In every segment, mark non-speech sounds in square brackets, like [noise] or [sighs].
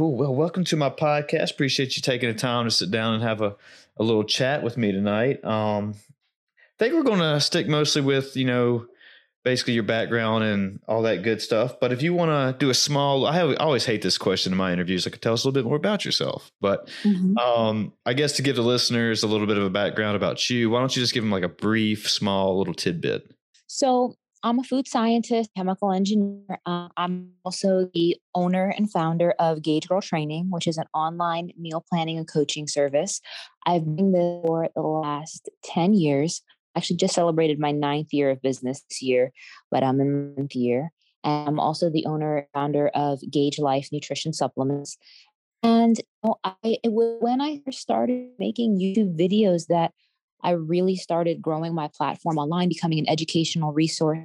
Cool. Well, welcome to my podcast. Appreciate you taking the time to sit down and have a, a little chat with me tonight. Um, I think we're going to stick mostly with, you know, basically your background and all that good stuff. But if you want to do a small, I, have, I, always hate this question in my interviews. I could tell us a little bit more about yourself. But mm-hmm. um, I guess to give the listeners a little bit of a background about you, why don't you just give them like a brief, small little tidbit? So I'm a food scientist, chemical engineer. Uh, I'm also the owner and founder of Gauge Girl Training, which is an online meal planning and coaching service. I've been there for the last 10 years. Actually, just celebrated my ninth year of business this year, but I'm in the ninth year. And I'm also the owner and founder of Gauge Life Nutrition Supplements. And you know, I, was when I started making YouTube videos that I really started growing my platform online, becoming an educational resource,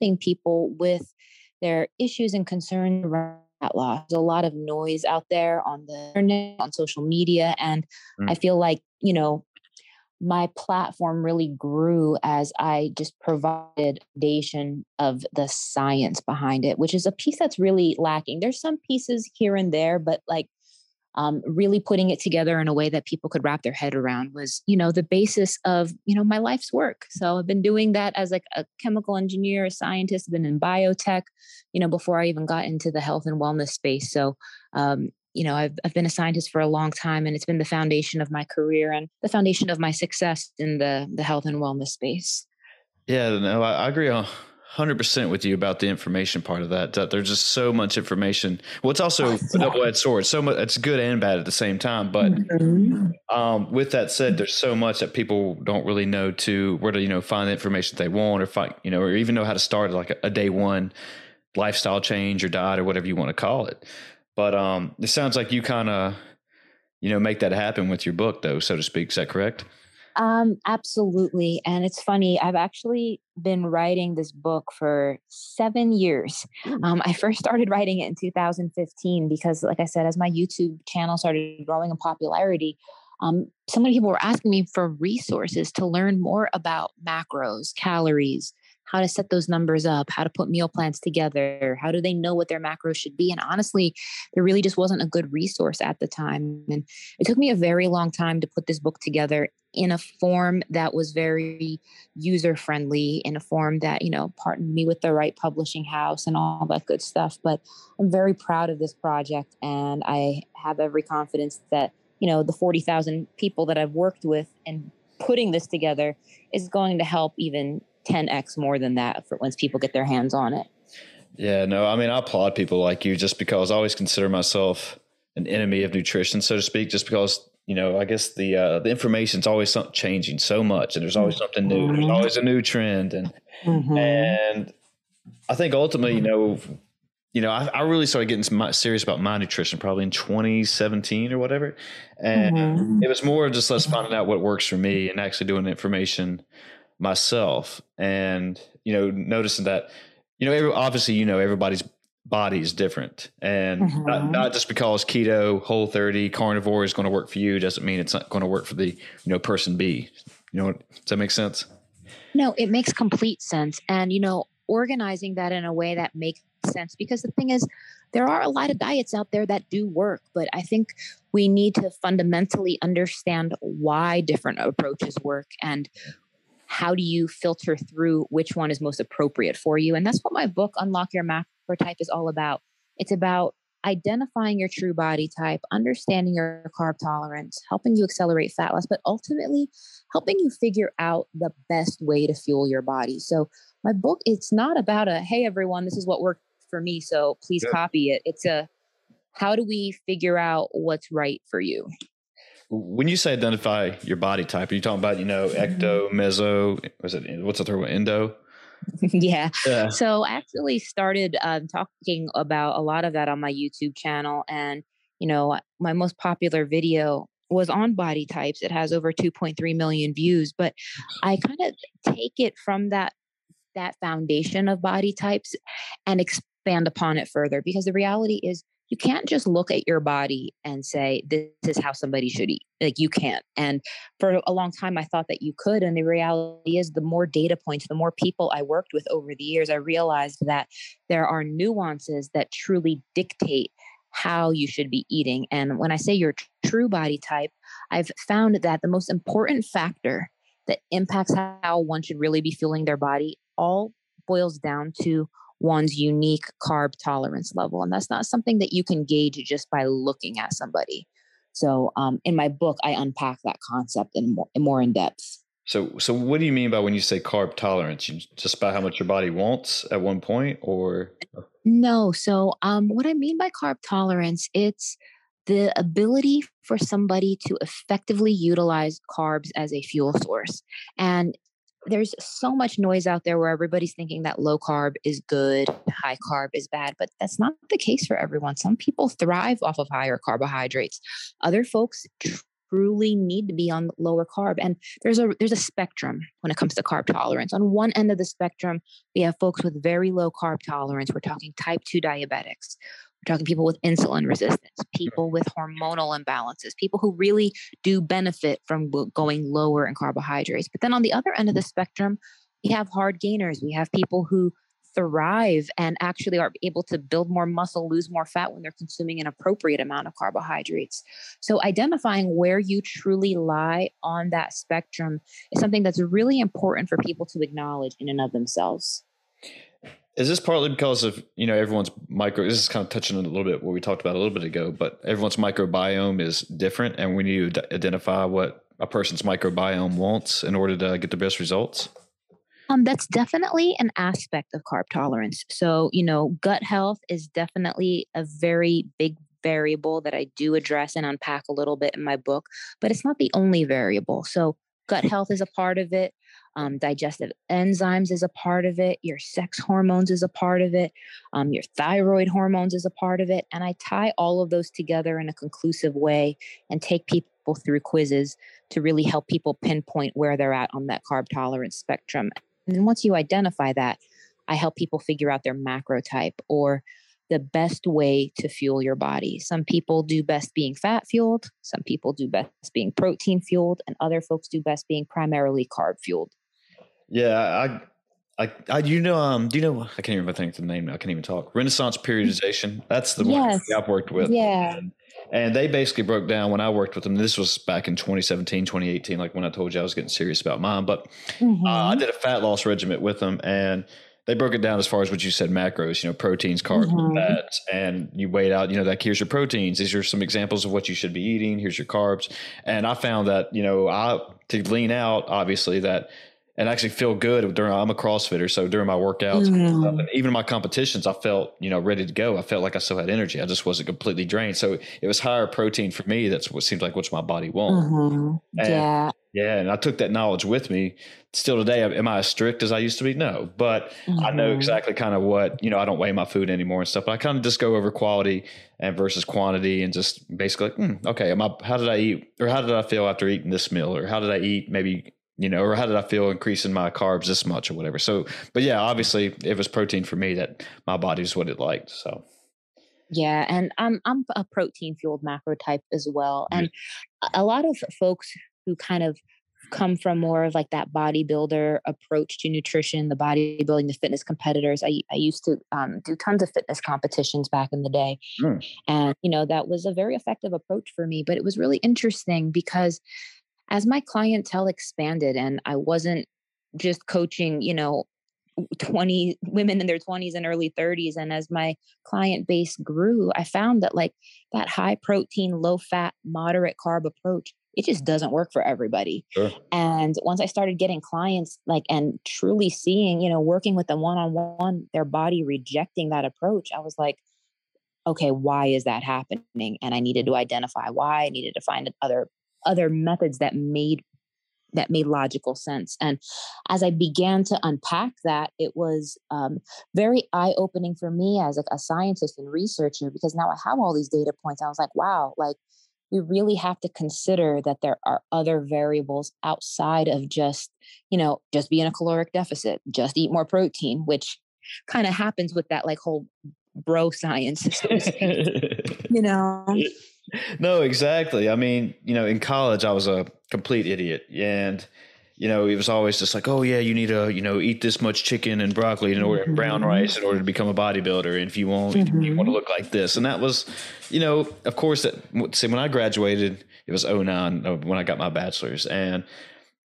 helping people with their issues and concerns around that loss. There's a lot of noise out there on the internet, on social media. And mm. I feel like, you know, my platform really grew as I just provided foundation of the science behind it, which is a piece that's really lacking. There's some pieces here and there, but like um, really putting it together in a way that people could wrap their head around was you know the basis of you know my life's work. So i've been doing that as like a chemical engineer a scientist been in biotech you know before i even got into the health and wellness space. So um, you know I've, I've been a scientist for a long time and it's been the foundation of my career and the foundation of my success in the the health and wellness space. Yeah no i, I agree 100% with you about the information part of that that there's just so much information. Well it's also a double-edged sword. So much it's good and bad at the same time but mm-hmm. um, with that said there's so much that people don't really know to where to you know find the information they want or find you know or even know how to start like a, a day one lifestyle change or diet or whatever you want to call it. But um, it sounds like you kind of you know make that happen with your book though so to speak. Is that correct um, absolutely. And it's funny, I've actually been writing this book for seven years. Um, I first started writing it in 2015 because, like I said, as my YouTube channel started growing in popularity, um, so many people were asking me for resources to learn more about macros, calories, how to set those numbers up, how to put meal plans together, how do they know what their macros should be. And honestly, there really just wasn't a good resource at the time. And it took me a very long time to put this book together in a form that was very user friendly, in a form that, you know, partnered me with the right publishing house and all that good stuff. But I'm very proud of this project and I have every confidence that, you know, the 40,000 people that I've worked with and putting this together is going to help even 10x more than that for once people get their hands on it. Yeah, no, I mean, I applaud people like you just because I always consider myself an enemy of nutrition, so to speak, just because you know, I guess the uh, the information's always something changing so much, and there's always something new. There's mm-hmm. always a new trend, and mm-hmm. and I think ultimately, you know, you know, I, I really started getting serious about my nutrition probably in 2017 or whatever, and mm-hmm. it was more of just let's finding out what works for me and actually doing the information myself and you know noticing that you know every, obviously you know everybody's body is different and mm-hmm. not, not, just because keto whole 30 carnivore is going to work for you doesn't mean it's not going to work for the you know person b you know does that make sense no it makes complete sense and you know organizing that in a way that makes sense because the thing is there are a lot of diets out there that do work but i think we need to fundamentally understand why different approaches work and how do you filter through which one is most appropriate for you? And that's what my book, Unlock Your Macro Type, is all about. It's about identifying your true body type, understanding your carb tolerance, helping you accelerate fat loss, but ultimately helping you figure out the best way to fuel your body. So, my book, it's not about a, hey, everyone, this is what worked for me. So please yeah. copy it. It's a, how do we figure out what's right for you? When you say identify your body type, are you talking about, you know, ecto, mm-hmm. meso, was it, what's the third one, endo? [laughs] yeah. yeah. So I actually started um, talking about a lot of that on my YouTube channel. And, you know, my most popular video was on body types. It has over 2.3 million views, but I kind of take it from that that foundation of body types and expand upon it further because the reality is you can't just look at your body and say this is how somebody should eat like you can't and for a long time i thought that you could and the reality is the more data points the more people i worked with over the years i realized that there are nuances that truly dictate how you should be eating. And when I say your true body type, I've found that the most important factor that impacts how one should really be fueling their body all boils down to one's unique carb tolerance level. And that's not something that you can gauge just by looking at somebody. So um, in my book, I unpack that concept in more, in more in depth. So, so what do you mean by when you say carb tolerance? You just about how much your body wants at one point, or no? So, um, what I mean by carb tolerance, it's the ability for somebody to effectively utilize carbs as a fuel source. And there's so much noise out there where everybody's thinking that low carb is good, high carb is bad, but that's not the case for everyone. Some people thrive off of higher carbohydrates. Other folks truly need to be on lower carb and there's a there's a spectrum when it comes to carb tolerance on one end of the spectrum we have folks with very low carb tolerance we're talking type 2 diabetics we're talking people with insulin resistance, mm-hmm. people with hormonal imbalances, people who really do benefit from going lower in carbohydrates. But then on the other end of the spectrum, we have hard gainers. We have people who thrive and actually are able to build more muscle, lose more fat when they're consuming an appropriate amount of carbohydrates. So, identifying where you truly lie on that spectrum is something that's really important for people to acknowledge in and of themselves. Is this partly because of you know everyone's micro? This is kind of touching on a little bit what we talked about a little bit ago, but everyone's microbiome is different, and we need to identify what a person's microbiome wants in order to get the best results. Um, that's definitely an aspect of carb tolerance. So you know, gut health is definitely a very big variable that I do address and unpack a little bit in my book, but it's not the only variable. So gut health is a part of it um, digestive enzymes is a part of it your sex hormones is a part of it um, your thyroid hormones is a part of it and i tie all of those together in a conclusive way and take people through quizzes to really help people pinpoint where they're at on that carb tolerance spectrum and then once you identify that i help people figure out their macro type or the best way to fuel your body. Some people do best being fat fueled, some people do best being protein fueled, and other folks do best being primarily carb fueled. Yeah, I, I, I, you know, um, do you know? I can't even think the name. I can't even talk. Renaissance periodization. That's the yes. one I've worked with. Yeah. And, and, they basically broke down when I worked with them. This was back in 2017, 2018, like when I told you I was getting serious about mine. But mm-hmm. uh, I mm-hmm. did a fat loss regimen with them, and they broke it down as far as what you said macros, you know, proteins, carbs, mm-hmm. fats, and you weighed out, you know, like here's your proteins. These are some examples of what you should be eating. Here's your carbs. And I found that, you know, I to lean out, obviously, that and actually feel good during I'm a CrossFitter, so during my workouts mm. and, even my competitions, I felt you know ready to go. I felt like I still had energy. I just wasn't completely drained. So it was higher protein for me. That's what seems like what's my body wants. Mm-hmm. yeah, yeah, and I took that knowledge with me. Still today, am I as strict as I used to be? No, but mm-hmm. I know mm-hmm. exactly kind of what you know. I don't weigh my food anymore and stuff. But I kind of just go over quality and versus quantity, and just basically, like, mm, okay, am I? How did I eat, or how did I feel after eating this meal, or how did I eat maybe you know, or how did I feel increasing my carbs this much or whatever. So, but yeah, obviously it was protein for me that my body body's what it liked. So. Yeah, and I'm I'm a protein fueled macro type as well. And a lot of folks who kind of come from more of like that bodybuilder approach to nutrition, the bodybuilding, the fitness competitors. I, I used to um, do tons of fitness competitions back in the day. Mm. And, you know, that was a very effective approach for me. But it was really interesting because as my clientele expanded and I wasn't just coaching, you know, 20 [laughs] women in their 20s and early 30s and as my client base grew i found that like that high protein low fat moderate carb approach it just doesn't work for everybody sure. and once i started getting clients like and truly seeing you know working with them one on one their body rejecting that approach i was like okay why is that happening and i needed to identify why i needed to find other other methods that made that made logical sense. And as I began to unpack that, it was um, very eye opening for me as a, a scientist and researcher because now I have all these data points. I was like, wow, like we really have to consider that there are other variables outside of just, you know, just be in a caloric deficit, just eat more protein, which kind of happens with that like whole bro science, you know? no, exactly. I mean, you know, in college, I was a complete idiot. And, you know, it was always just like, oh yeah, you need to, you know, eat this much chicken and broccoli in order, mm-hmm. brown rice in order to become a bodybuilder. And if you want, mm-hmm. you want to look like this, and that was, you know, of course, that see when I graduated, it was 09 uh, when I got my bachelor's, and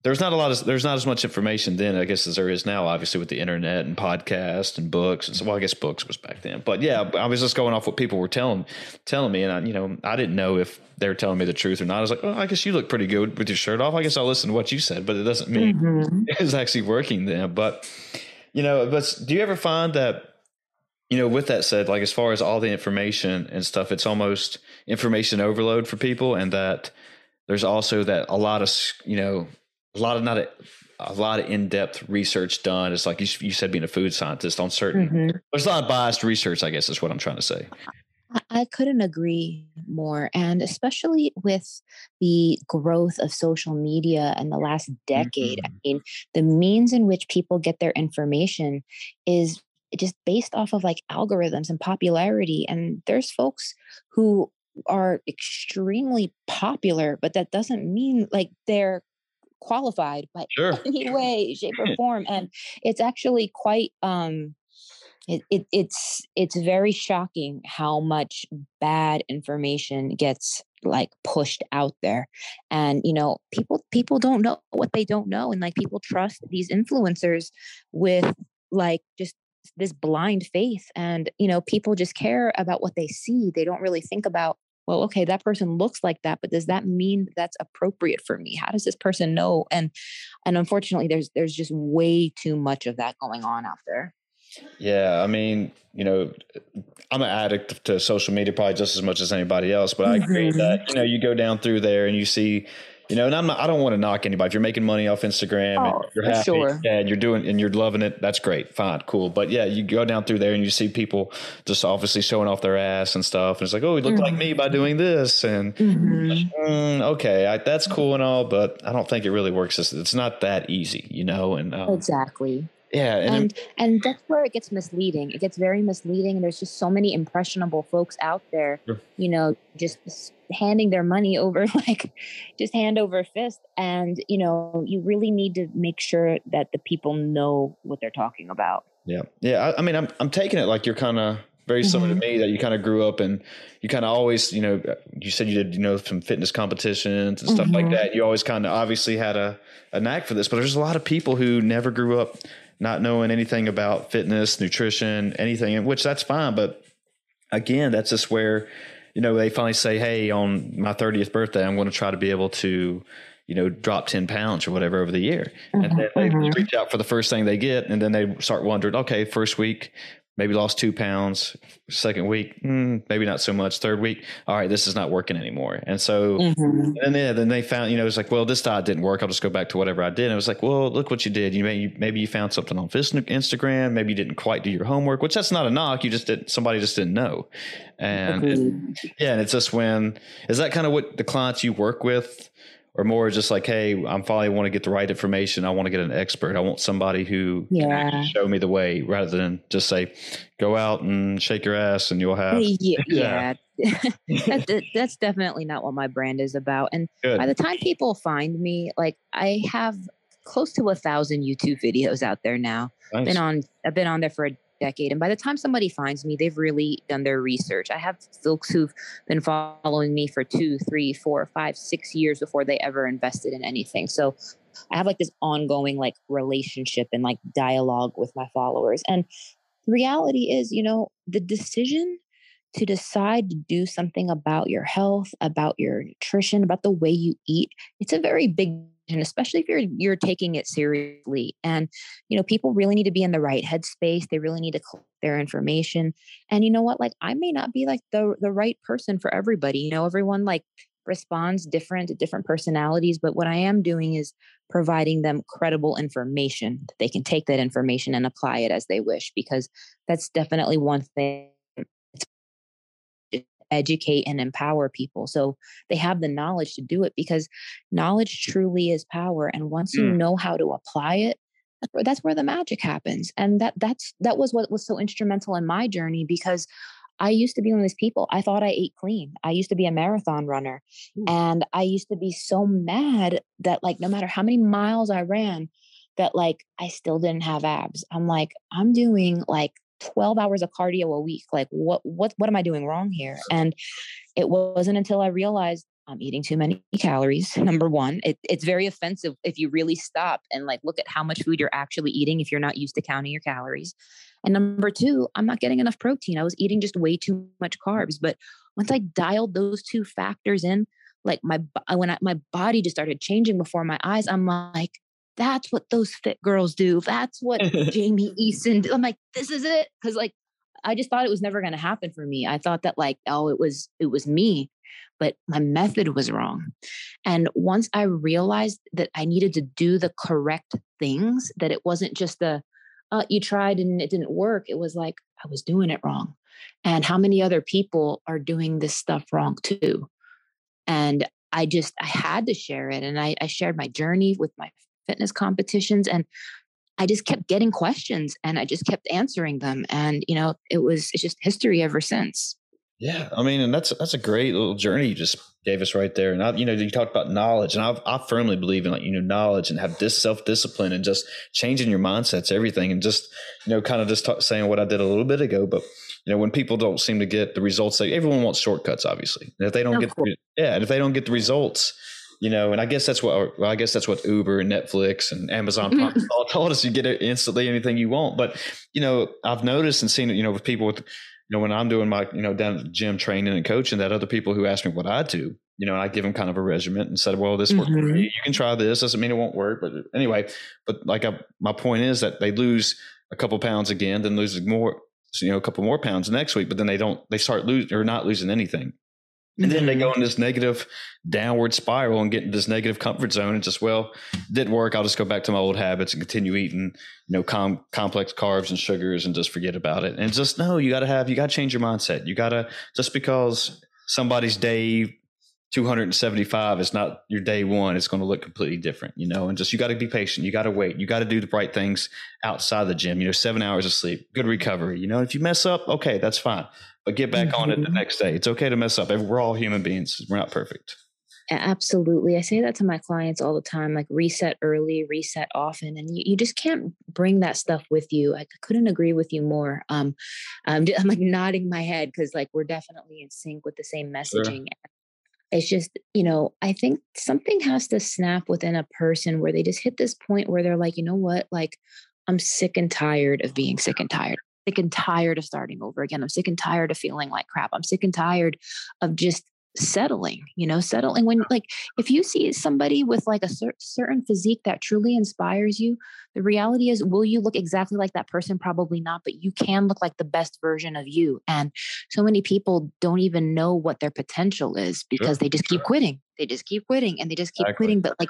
there's not a lot of there's not as much information then I guess as there is now obviously with the internet and podcast and books. And so well I guess books was back then. But yeah I was just going off what people were telling telling me. And I you know I didn't know if they were telling me the truth or not. I was like oh I guess you look pretty good with your shirt off. I guess I'll listen to what you said. But it doesn't mean mm-hmm. [laughs] it's actually working then. But you know but do you ever find that you know with that said like as far as all the information and stuff it's almost information overload for people and that there's also that a lot of you know a lot of not a, a lot of in-depth research done. It's like you, you said, being a food scientist on certain. Mm-hmm. There's a lot of biased research. I guess is what I'm trying to say. I couldn't agree more. And especially with the growth of social media in the last decade, mm-hmm. I mean, the means in which people get their information is just based off of like algorithms and popularity. And there's folks who are extremely popular, but that doesn't mean like they're qualified by [laughs] sure. any way, shape, or [laughs] form. And it's actually quite um it, it, it's it's very shocking how much bad information gets like pushed out there and you know people people don't know what they don't know and like people trust these influencers with like just this blind faith and you know people just care about what they see they don't really think about well okay that person looks like that but does that mean that's appropriate for me? How does this person know? And and unfortunately there's there's just way too much of that going on out there. Yeah i mean you know i'm an addict to social media probably just as much as anybody else but i agree mm-hmm. that you know you go down through there and you see you know, and I'm not, I don't want to knock anybody. If you're making money off Instagram oh, and you're happy sure. and you're doing and you're loving it, that's great, fine, cool. But yeah, you go down through there and you see people just obviously showing off their ass and stuff, and it's like, oh, you look mm-hmm. like me by doing this, and mm-hmm. mm, okay, I, that's cool and all, but I don't think it really works. It's, it's not that easy, you know. And um, exactly. Yeah, and and, and, that's where it gets misleading. It gets very misleading, and there's just so many impressionable folks out there. You know, just handing their money [laughs] over like just hand over fist, and you know, you really need to make sure that the people know what they're talking about. Yeah, yeah. I, I mean, I'm I'm taking it like you're kind of very similar mm-hmm. to me that you kind of grew up and you kind of always, you know, you said you did, you know, some fitness competitions and stuff mm-hmm. like that. You always kind of obviously had a, a knack for this, but there's a lot of people who never grew up not knowing anything about fitness, nutrition, anything, which that's fine. But again, that's just where, you know, they finally say, Hey, on my 30th birthday, I'm going to try to be able to, you know, drop 10 pounds or whatever over the year. Mm-hmm. And then they mm-hmm. reach out for the first thing they get. And then they start wondering, okay, first week, maybe lost two pounds. Second week, mm, maybe not so much. Third week, all right, this is not working anymore. And so, mm-hmm. and then, then they found, you know, it's like, well, this diet didn't work. I'll just go back to whatever I did. And it was like, well, look what you did. You may, maybe you found something on Instagram. Maybe you didn't quite do your homework, which that's not a knock. You just did. Somebody just didn't know. And it, yeah, and it's just when is that kind of what the clients you work with or more just like, hey, I'm finally want to get the right information. I want to get an expert. I want somebody who yeah. can show me the way rather than just say, go out and shake your ass and you'll have. [laughs] Yeah. yeah. [laughs] that's, that's definitely not what my brand is about. And Good. by the time people find me, like I have close to a thousand YouTube videos out there now. Nice. Been on, I've been on there for a decade. And by the time somebody finds me, they've really done their research. I have folks who've been following me for two, three, four, five, six years before they ever invested in anything. So I have like this ongoing like relationship and like dialogue with my followers. And the reality is, you know, the decision to decide to do something about your health, about your nutrition, about the way you eat, it's a very big and especially if you're you're taking it seriously and you know people really need to be in the right headspace they really need to collect their information and you know what like i may not be like the the right person for everybody you know everyone like responds different to different personalities but what i am doing is providing them credible information they can take that information and apply it as they wish because that's definitely one thing educate and empower people so they have the knowledge to do it because knowledge truly is power and once you mm. know how to apply it that's where the magic happens and that that's that was what was so instrumental in my journey because I used to be one of these people. I thought I ate clean. I used to be a marathon runner. Mm. And I used to be so mad that, like, no matter how many miles I ran, that, like, I still didn't have abs. I'm like, I'm doing like 12 hours of cardio a week. Like, what, what, what am I doing wrong here? And it wasn't until I realized I'm eating too many calories. Number one, it, it's very offensive if you really stop and like look at how much food you're actually eating if you're not used to counting your calories. And number two, I'm not getting enough protein. I was eating just way too much carbs. But once I dialed those two factors in, like my when I, my body just started changing before my eyes, I'm like, that's what those fit girls do. That's what [laughs] Jamie Eason. I'm like, this is it. Because like, I just thought it was never going to happen for me. I thought that like, oh, it was it was me, but my method was wrong. And once I realized that I needed to do the correct things, that it wasn't just the uh, you tried and it didn't work. It was like, I was doing it wrong. And how many other people are doing this stuff wrong too? And I just, I had to share it. And I, I shared my journey with my fitness competitions. And I just kept getting questions and I just kept answering them. And, you know, it was, it's just history ever since. Yeah, I mean, and that's that's a great little journey you just gave us right there. And I, you know, you talked about knowledge, and I, I firmly believe in like you know knowledge and have this self discipline and just changing your mindsets, everything, and just you know, kind of just talk, saying what I did a little bit ago. But you know, when people don't seem to get the results, they everyone wants shortcuts, obviously. And if they don't get, the, yeah, and if they don't get the results, you know, and I guess that's what well, I guess that's what Uber and Netflix and Amazon Prime all told us. You get it instantly, anything you want. But you know, I've noticed and seen it. You know, with people with you know, when I'm doing my, you know, down at the gym training and coaching, that other people who ask me what I do, you know, and I give them kind of a regimen and said, well, this mm-hmm. worked You can try this. Doesn't mean it won't work. But anyway, but like I, my point is that they lose a couple pounds again, then lose more, you know, a couple more pounds next week, but then they don't, they start losing or not losing anything. And then they go mm-hmm. in this negative downward spiral and get in this negative comfort zone and just, well, didn't work. I'll just go back to my old habits and continue eating, you know, com- complex carbs and sugars and just forget about it. And just, no, you got to have, you got to change your mindset. You got to, just because somebody's day 275 is not your day one, it's going to look completely different, you know, and just, you got to be patient. You got to wait. You got to do the right things outside the gym, you know, seven hours of sleep, good recovery. You know, if you mess up, okay, that's fine but get back mm-hmm. on it the mm-hmm. next day. It's okay to mess up. We're all human beings. We're not perfect. Absolutely. I say that to my clients all the time like reset early, reset often. And you, you just can't bring that stuff with you. I couldn't agree with you more. Um, I'm, just, [laughs] I'm like nodding my head because like we're definitely in sync with the same messaging. Sure. It's just, you know, I think something has to snap within a person where they just hit this point where they're like, you know what? Like, I'm sick and tired of being sick and tired sick and tired of starting over again. I'm sick and tired of feeling like crap. I'm sick and tired of just settling, you know, settling when like if you see somebody with like a cer- certain physique that truly inspires you, the reality is will you look exactly like that person probably not, but you can look like the best version of you. And so many people don't even know what their potential is because sure. they just keep quitting. They just keep quitting and they just keep exactly. quitting, but like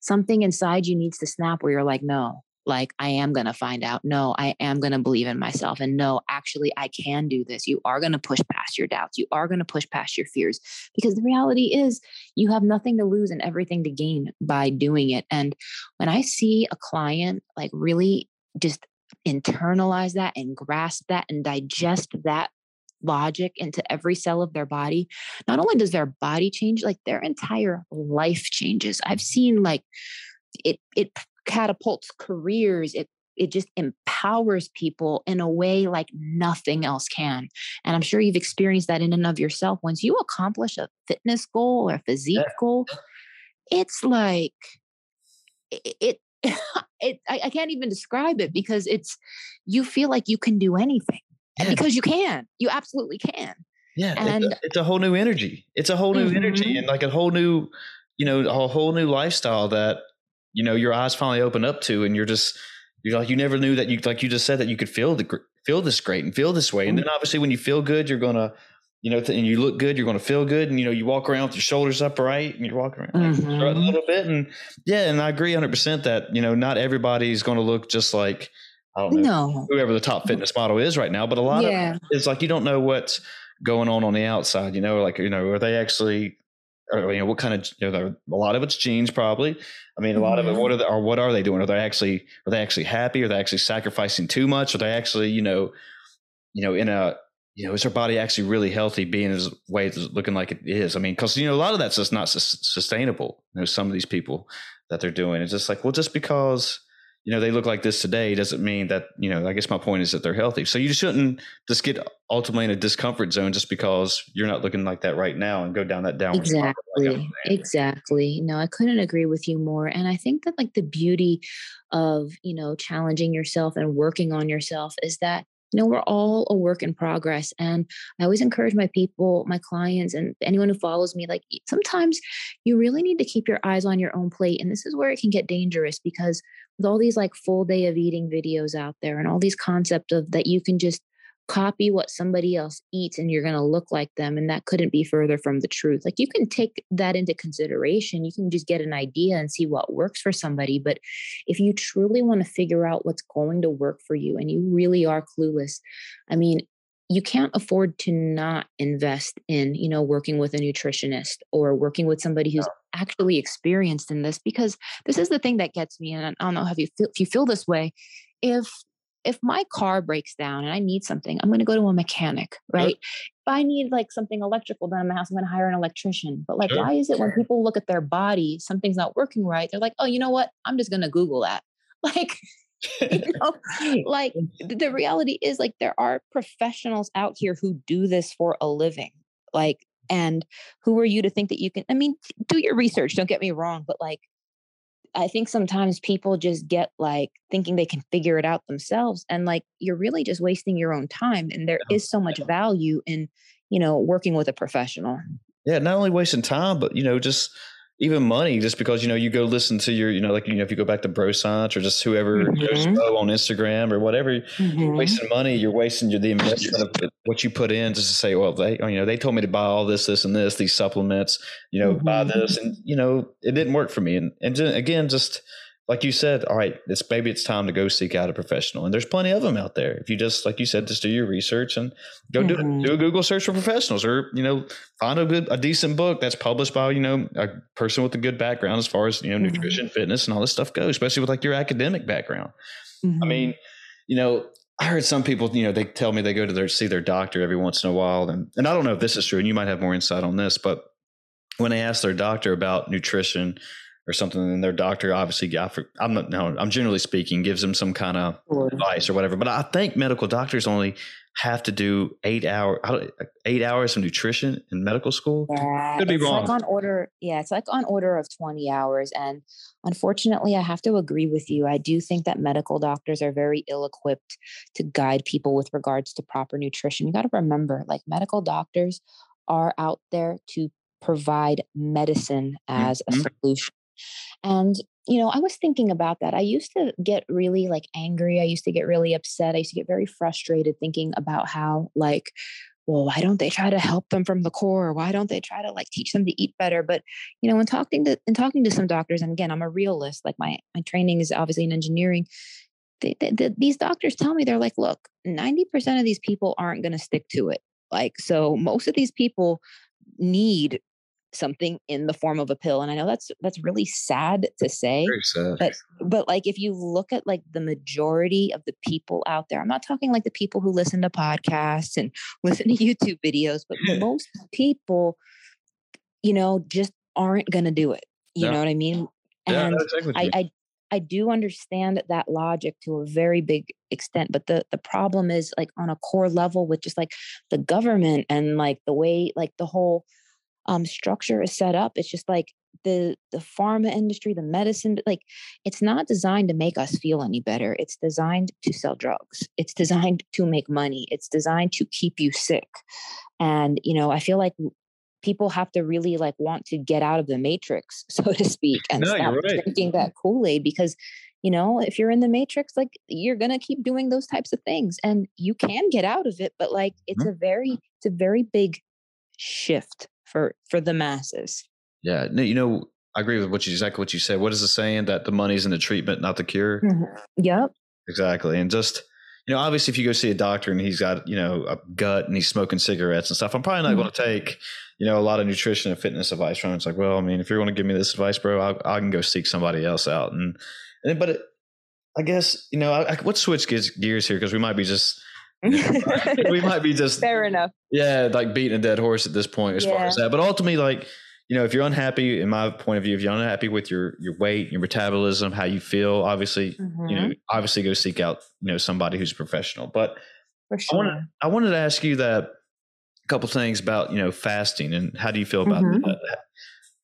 something inside you needs to snap where you're like, no, like I am going to find out. No, I am going to believe in myself. And no, actually, I can do this. You are going to push past your doubts. You are going to push past your fears because the reality is you have nothing to lose and everything to gain by doing it. And when I see a client like really just internalize that and grasp that and digest that logic into every cell of their body not only does their body change like their entire life changes i've seen like it it catapults careers it it just empowers people in a way like nothing else can and i'm sure you've experienced that in and of yourself once you accomplish a fitness goal or a physique yeah. goal it's like it, it [laughs] it I, I, can't even describe it because it's you feel like you can do anything yeah. because you can you absolutely can yeah and it's a, it's a whole new energy it's a whole new mm-hmm. energy and like a whole new you know a whole new lifestyle that you know your eyes finally open up to and you're just you're like you never knew that you like you just said that you could feel the feel this great and feel this way and then mm-hmm. obviously when you feel good you're gonna you know and you look good you're gonna feel good and you know you walk around with your shoulders upright and you're walking around mm-hmm. a little bit and yeah and I agree 100% that you know not everybody's gonna look just like I don't know no. whoever the top fitness model is right now but a lot yeah. of it's like you don't know what's going on on the outside you know like you know are they actually or you know what kind of you know a lot of it's genes probably i mean a lot mm-hmm. of it what are they, or what are they doing are they actually are they actually happy are they actually sacrificing too much are they actually you know you know in a you know, is her body actually really healthy being as way it's looking like it is? I mean, because you know, a lot of that's just not sustainable. You know, some of these people that they're doing, it's just like, well, just because you know they look like this today doesn't mean that you know. I guess my point is that they're healthy. So you shouldn't just get ultimately in a discomfort zone just because you're not looking like that right now and go down that downward. Exactly. Exactly. No, I couldn't agree with you more. And I think that like the beauty of you know challenging yourself and working on yourself is that you know, we're all a work in progress. And I always encourage my people, my clients, and anyone who follows me, like sometimes you really need to keep your eyes on your own plate. And this is where it can get dangerous because with all these like full day of eating videos out there and all these concepts of that you can just copy what somebody else eats and you're going to look like them and that couldn't be further from the truth. Like you can take that into consideration. You can just get an idea and see what works for somebody but if you truly want to figure out what's going to work for you and you really are clueless i mean you can't afford to not invest in you know working with a nutritionist or working with somebody who's actually experienced in this because this is the thing that gets me and i don't know if you feel if you feel this way if if my car breaks down and I need something, I'm going to go to a mechanic, right? Sure. If I need like something electrical done in my house, I'm going to hire an electrician. But like, sure. why is it when people look at their body, something's not working right? They're like, oh, you know what? I'm just going to Google that. [laughs] Like, you [laughs] know, like the reality is like there are professionals out here who do this for a living. Like, and who are you to think that you can? I mean, do your research. Don't get me wrong, but like I think sometimes people just get like thinking they can figure it out themselves. And like you're really just wasting your own time. And there is so much value in, you know, working with a professional. Yeah, not only wasting time, but you know, just even money just because you know you go listen to your you know like you know if you go back to bro science or just whoever mm-hmm. on instagram or whatever mm-hmm. you're wasting money you're wasting your, the investment of what you put in just to say well they you know they told me to buy all this this and this these supplements you know mm-hmm. buy this and you know it didn't work for me and and again just like you said, all right, it's maybe it's time to go seek out a professional. And there's plenty of them out there. If you just, like you said, just do your research and go mm-hmm. do, do a Google search for professionals or, you know, find a good, a decent book that's published by, you know, a person with a good background as far as, you know, mm-hmm. nutrition, fitness and all this stuff goes, especially with like your academic background. Mm-hmm. I mean, you know, I heard some people, you know, they tell me they go to their, see their doctor every once in a while. And, and I don't know if this is true and you might have more insight on this, but when they ask their doctor about nutrition, or something, and their doctor obviously, I'm not, no, I'm generally speaking, gives them some kind of sure. advice or whatever. But I think medical doctors only have to do eight hour eight hours of nutrition in medical school. Yeah, Could be it's wrong. Like on order, yeah, it's like on order of twenty hours, and unfortunately, I have to agree with you. I do think that medical doctors are very ill equipped to guide people with regards to proper nutrition. You got to remember, like medical doctors are out there to provide medicine as mm-hmm. a solution and, you know, I was thinking about that. I used to get really like angry. I used to get really upset. I used to get very frustrated thinking about how, like, well, why don't they try to help them from the core? Why don't they try to like teach them to eat better? But you know, in talking to in talking to some doctors, and again, I'm a realist. Like my my training is obviously in engineering. They, they, they, these doctors tell me they're like, look, 90% of these people aren't going to stick to it. Like, so most of these people need something in the form of a pill and i know that's that's really sad to say sad. but but like if you look at like the majority of the people out there i'm not talking like the people who listen to podcasts and [laughs] listen to youtube videos but [laughs] most people you know just aren't going to do it you know what i mean? And yeah, I, I I do understand that logic to a very big extent, but the the problem is like on a core level with just like the government and like the way like the whole um, structure is set up. It's just like the the pharma industry, the medicine, like it's not designed to make us feel any better. It's designed to sell drugs. It's designed to make money. It's designed to keep you sick. And you know, I feel like people have to really like want to get out of the matrix, [laughs] so to speak, and no, stop right. drinking that Kool Aid because you know if you're in the matrix like you're gonna keep doing those types of things and you can get out of it but like it's mm-hmm. a very it's a very big shift for for the masses. Yeah, no, you know, I agree with what you exactly what you said. What is the saying that the money's in the treatment, not the cure? Mm-hmm. Yep. Exactly, and just you know, obviously, if you go see a doctor and he's got you know a gut and he's smoking cigarettes and stuff, I'm probably not mm-hmm. going to take you know a lot of nutrition and fitness advice from him. It's like, well, I mean, if you're going to give me this advice, bro, I, I can go seek somebody else out. And, and but it, I guess you know, I, I, let's switch gears here because we might be just [laughs] we might be just fair enough. Yeah, like beating a dead horse at this point as yeah. far as that. But ultimately, like you know, if you're unhappy, in my point of view, if you're unhappy with your your weight, your metabolism, how you feel, obviously, mm-hmm. you know, mm-hmm. obviously go seek out you know somebody who's professional. But sure. I wanted I wanted to ask you that a couple things about you know fasting and how do you feel about mm-hmm. that?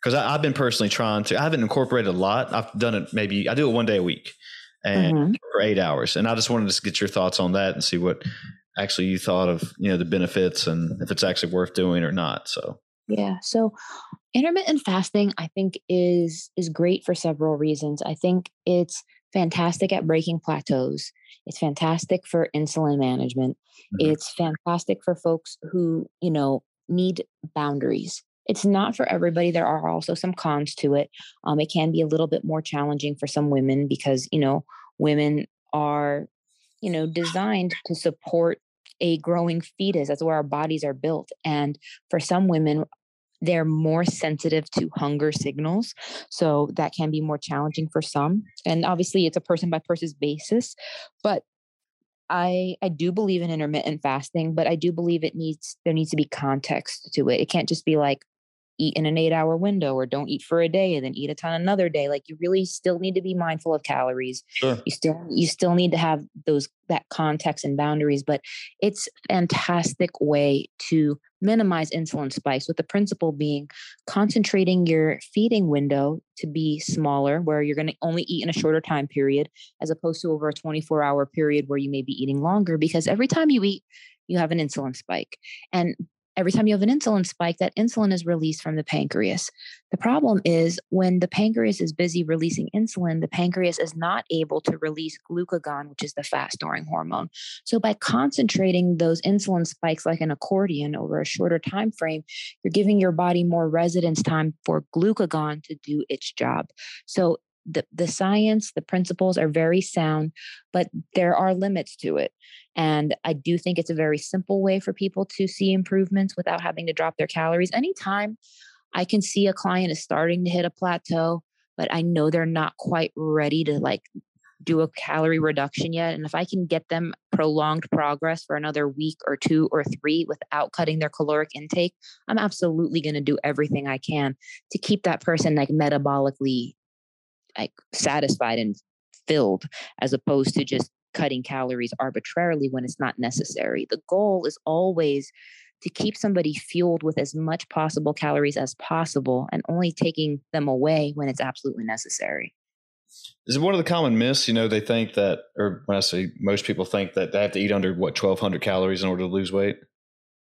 Because I've been personally trying to. I haven't incorporated a lot. I've done it maybe I do it one day a week and mm-hmm. for eight hours. And I just wanted to get your thoughts on that and see what actually you thought of, you know, the benefits and if it's actually worth doing or not. So yeah. So intermittent fasting, I think, is is great for several reasons. I think it's fantastic at breaking plateaus. It's fantastic for insulin management. Mm-hmm. It's fantastic for folks who, you know, need boundaries. It's not for everybody. There are also some cons to it. Um, it can be a little bit more challenging for some women because, you know, women are, you know, designed to support a growing fetus. That's where our bodies are built. And for some women, they're more sensitive to hunger signals. So that can be more challenging for some. And obviously, it's a person by person basis. But I I do believe in intermittent fasting, but I do believe it needs there needs to be context to it. It can't just be like, eat in an eight hour window or don't eat for a day and then eat a ton another day like you really still need to be mindful of calories sure. you still you still need to have those that context and boundaries but it's fantastic way to minimize insulin spikes with the principle being concentrating your feeding window to be smaller where you're going to only eat in a shorter time period as opposed to over a 24 hour period where you may be eating longer because every time you eat you have an insulin spike and every time you have an insulin spike, that insulin is released from the pancreas. The problem is when the pancreas is busy releasing insulin, the pancreas is not able to release glucagon, which is the fast storing hormone. So by concentrating those insulin spikes like an accordion over a shorter time frame, you're giving your body more residence time for glucagon to do its job. So the, the science, the principles are very sound, but there are limits to it. And I do think it's a very simple way for people to see improvements without having to drop their calories. Anytime I can see a client is starting to hit a plateau, but I know they're not quite ready to like do a calorie reduction yet. And if I can get them prolonged progress for another week or two or three without cutting their caloric intake, I'm absolutely going to do everything I can to keep that person like metabolically like satisfied and filled as opposed to just cutting calories arbitrarily when it's not necessary. The goal is always to keep somebody fueled with as much possible calories as possible and only taking them away when it's absolutely necessary. Is one of the common myths, you know, they think that, or when I say most people think that they have to eat under what, 1200 calories in order to lose weight?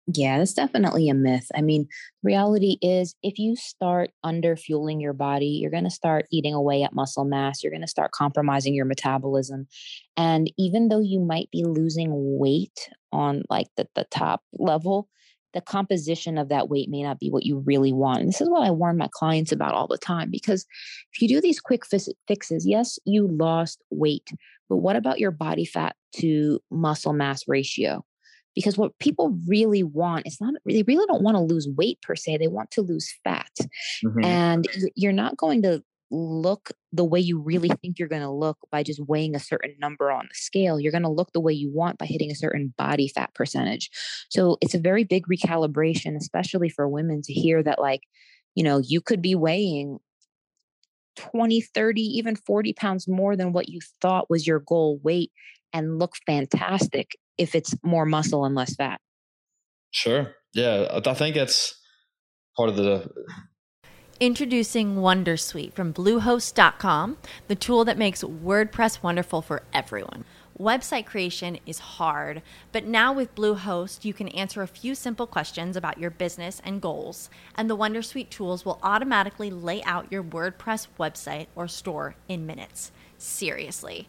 Yeah, that's definitely a myth. I mean, reality is if you start under fueling your body, you're going to start eating away at muscle mass. You're going to start compromising your metabolism. And even though you might be losing weight on like the, the top level, the composition of that weight may not be what you really want. And this is what I warn my clients about all the time because if you do these quick fixes, yes, you lost weight, but what about your body fat to muscle mass ratio? Because what people really want is not they really don't want to lose weight per se they want to lose fat. Mm-hmm. and you're not going to look the way you really think you're going to look by just weighing a certain number on the scale. You're going to look the way you want by hitting a certain body fat percentage. So it's a very big recalibration especially for women to hear that like you know you could be weighing 20 30 even 40 pounds more than what you thought was your goal weight and look fantastic if it's more muscle and less fat. Sure. Yeah. I think it's part of the. Introducing Wondersuite from Bluehost.com, the tool that makes WordPress wonderful for everyone. Website creation is hard, but now with Bluehost, you can answer a few simple questions about your business and goals, and the Wondersuite tools will automatically lay out your WordPress website or store in minutes. Seriously.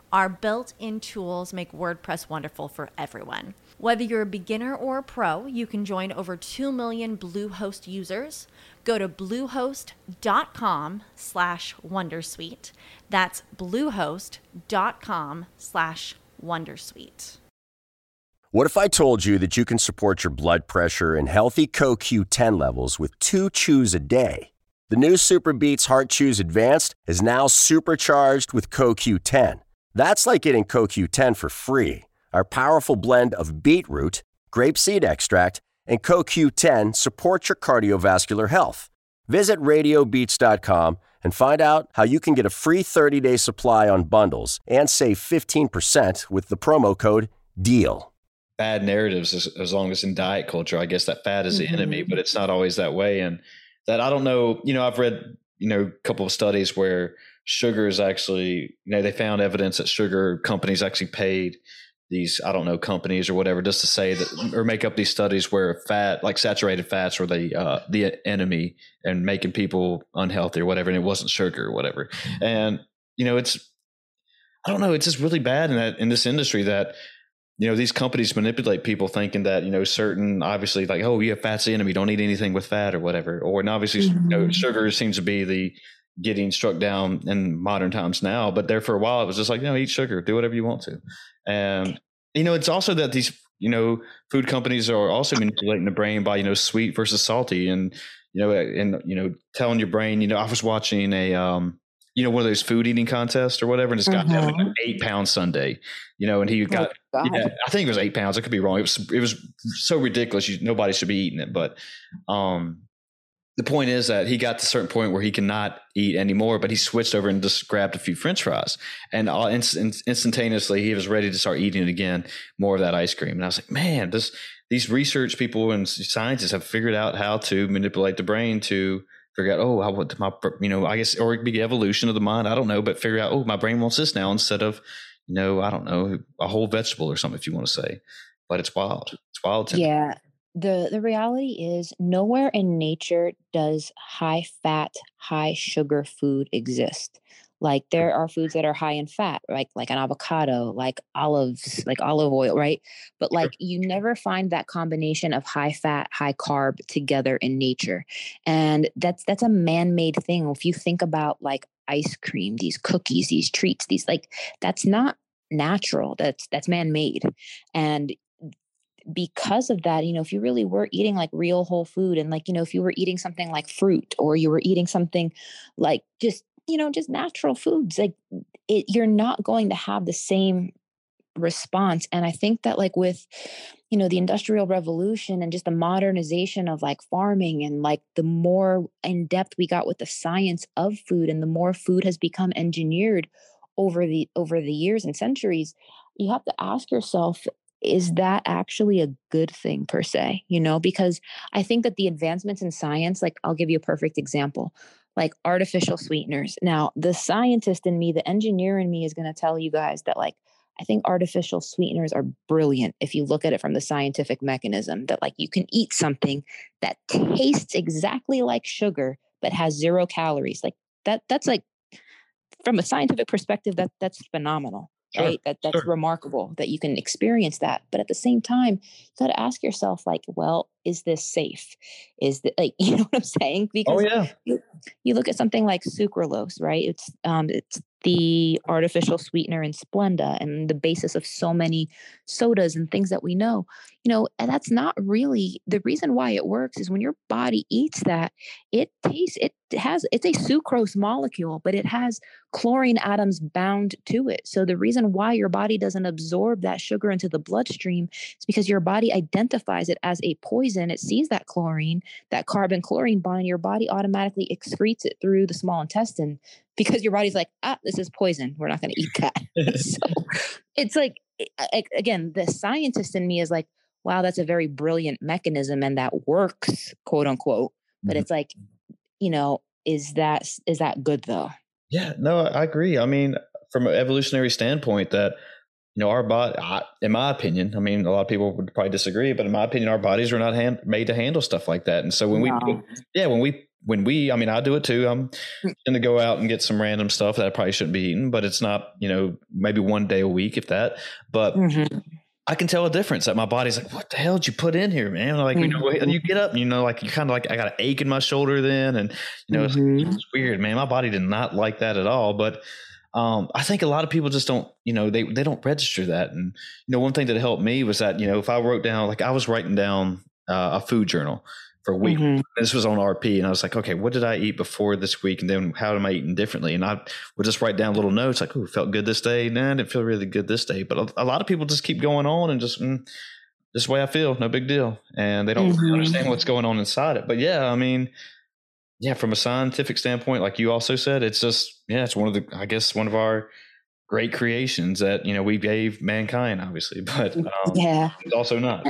our built in tools make WordPress wonderful for everyone. Whether you're a beginner or a pro, you can join over 2 million Bluehost users. Go to bluehost.com slash wondersuite. That's bluehost.com slash wondersuite. What if I told you that you can support your blood pressure and healthy CoQ10 levels with two chews a day? The new SuperBeets Heart Chews Advanced is now supercharged with CoQ10. That's like getting CoQ10 for free. Our powerful blend of beetroot, grapeseed extract, and CoQ10 supports your cardiovascular health. Visit radiobeats.com and find out how you can get a free 30-day supply on bundles and save 15% with the promo code DEAL. Bad narratives as, as long as in diet culture, I guess that fat is the mm-hmm. enemy, but it's not always that way. And that I don't know, you know, I've read, you know, a couple of studies where sugar is actually, you know, they found evidence that sugar companies actually paid these I don't know companies or whatever just to say that or make up these studies where fat like saturated fats were the uh, the enemy and making people unhealthy or whatever and it wasn't sugar or whatever and you know it's I don't know it's just really bad in that in this industry that you know these companies manipulate people thinking that you know certain obviously like oh you have fat's the enemy don't eat anything with fat or whatever or and obviously mm-hmm. you know mm-hmm. sugar seems to be the getting struck down in modern times now but there for a while it was just like you know eat sugar do whatever you want to and you know, it's also that these you know food companies are also manipulating the brain by you know sweet versus salty, and you know, and you know, telling your brain. You know, I was watching a um, you know, one of those food eating contests or whatever, and this guy mm-hmm. had an eight pound sundae, you know, and he got, oh, yeah, I think it was eight pounds. I could be wrong. It was, it was so ridiculous. You, nobody should be eating it, but, um, the point is that he got to a certain point where he cannot eat anymore, but he switched over and just grabbed a few French fries, and all, inst- instantaneously he was ready to start eating again more of that ice cream. And I was like, man, this these research people and scientists have figured out how to manipulate the brain to figure out, oh, how what my you know, I guess, or it be evolution of the mind, I don't know, but figure out, oh, my brain wants this now instead of, you know, I don't know, a whole vegetable or something, if you want to say. But it's wild. It's wild. Yeah the the reality is nowhere in nature does high fat high sugar food exist. Like there are foods that are high in fat like like an avocado like olives like olive oil right? But like you never find that combination of high fat high carb together in nature. And that's that's a man-made thing. If you think about like ice cream these cookies these treats these like that's not natural. That's that's man-made. And because of that, you know, if you really were eating like real whole food and like, you know, if you were eating something like fruit or you were eating something like just, you know, just natural foods, like it, you're not going to have the same response. And I think that like with, you know, the industrial revolution and just the modernization of like farming and like the more in depth we got with the science of food and the more food has become engineered over the over the years and centuries you have to ask yourself is that actually a good thing per se you know because i think that the advancements in science like i'll give you a perfect example like artificial sweeteners. Now the scientist in me the engineer in me is going to tell you guys that like i think artificial sweeteners are brilliant if you look at it from the scientific mechanism that like you can eat something that tastes exactly like sugar but has zero calories. Like that that's like from a scientific perspective that that's phenomenal Sure, right that that's sure. remarkable that you can experience that but at the same time you got to ask yourself like well is this safe is that like [laughs] you know what i'm saying oh, because oh, yeah. you, you look at something like sucralose right it's um it's the artificial sweetener in Splenda and the basis of so many sodas and things that we know. You know, and that's not really the reason why it works is when your body eats that, it tastes, it has, it's a sucrose molecule, but it has chlorine atoms bound to it. So the reason why your body doesn't absorb that sugar into the bloodstream is because your body identifies it as a poison. And it sees that chlorine, that carbon chlorine bond, your body automatically excretes it through the small intestine because your body's like, ah, this is poison. We're not going to eat that. [laughs] [laughs] so it's like, again, the scientist in me is like, wow, that's a very brilliant mechanism and that works, quote unquote. But mm-hmm. it's like, you know, is that is that good though? Yeah, no, I agree. I mean, from an evolutionary standpoint, that you know, our body, in my opinion, I mean, a lot of people would probably disagree, but in my opinion, our bodies are not hand, made to handle stuff like that. And so when no. we, yeah, when we when we, I mean, I do it too. I'm mm. going to go out and get some random stuff that I probably shouldn't be eating, but it's not, you know, maybe one day a week, if that. But mm-hmm. I can tell a difference that my body's like, what the hell did you put in here, man? Like, mm-hmm. you know, and you get up, and, you know, like you kind of like I got an ache in my shoulder then, and you know, mm-hmm. it's, it's, weird, man. My body did not like that at all, but. Um, I think a lot of people just don't, you know, they they don't register that. And you know, one thing that helped me was that, you know, if I wrote down, like I was writing down uh, a food journal, for a week. Mm-hmm. This was on RP, and I was like, okay, what did I eat before this week, and then how am I eating differently? And I would just write down little notes like, oh, felt good this day. Nah, I didn't feel really good this day. But a, a lot of people just keep going on and just. Mm, this way I feel, no big deal, and they don't mm-hmm. understand what's going on inside it. But yeah, I mean, yeah, from a scientific standpoint, like you also said, it's just yeah, it's one of the I guess one of our great creations that you know we gave mankind, obviously, [laughs] but um, yeah, it's also not.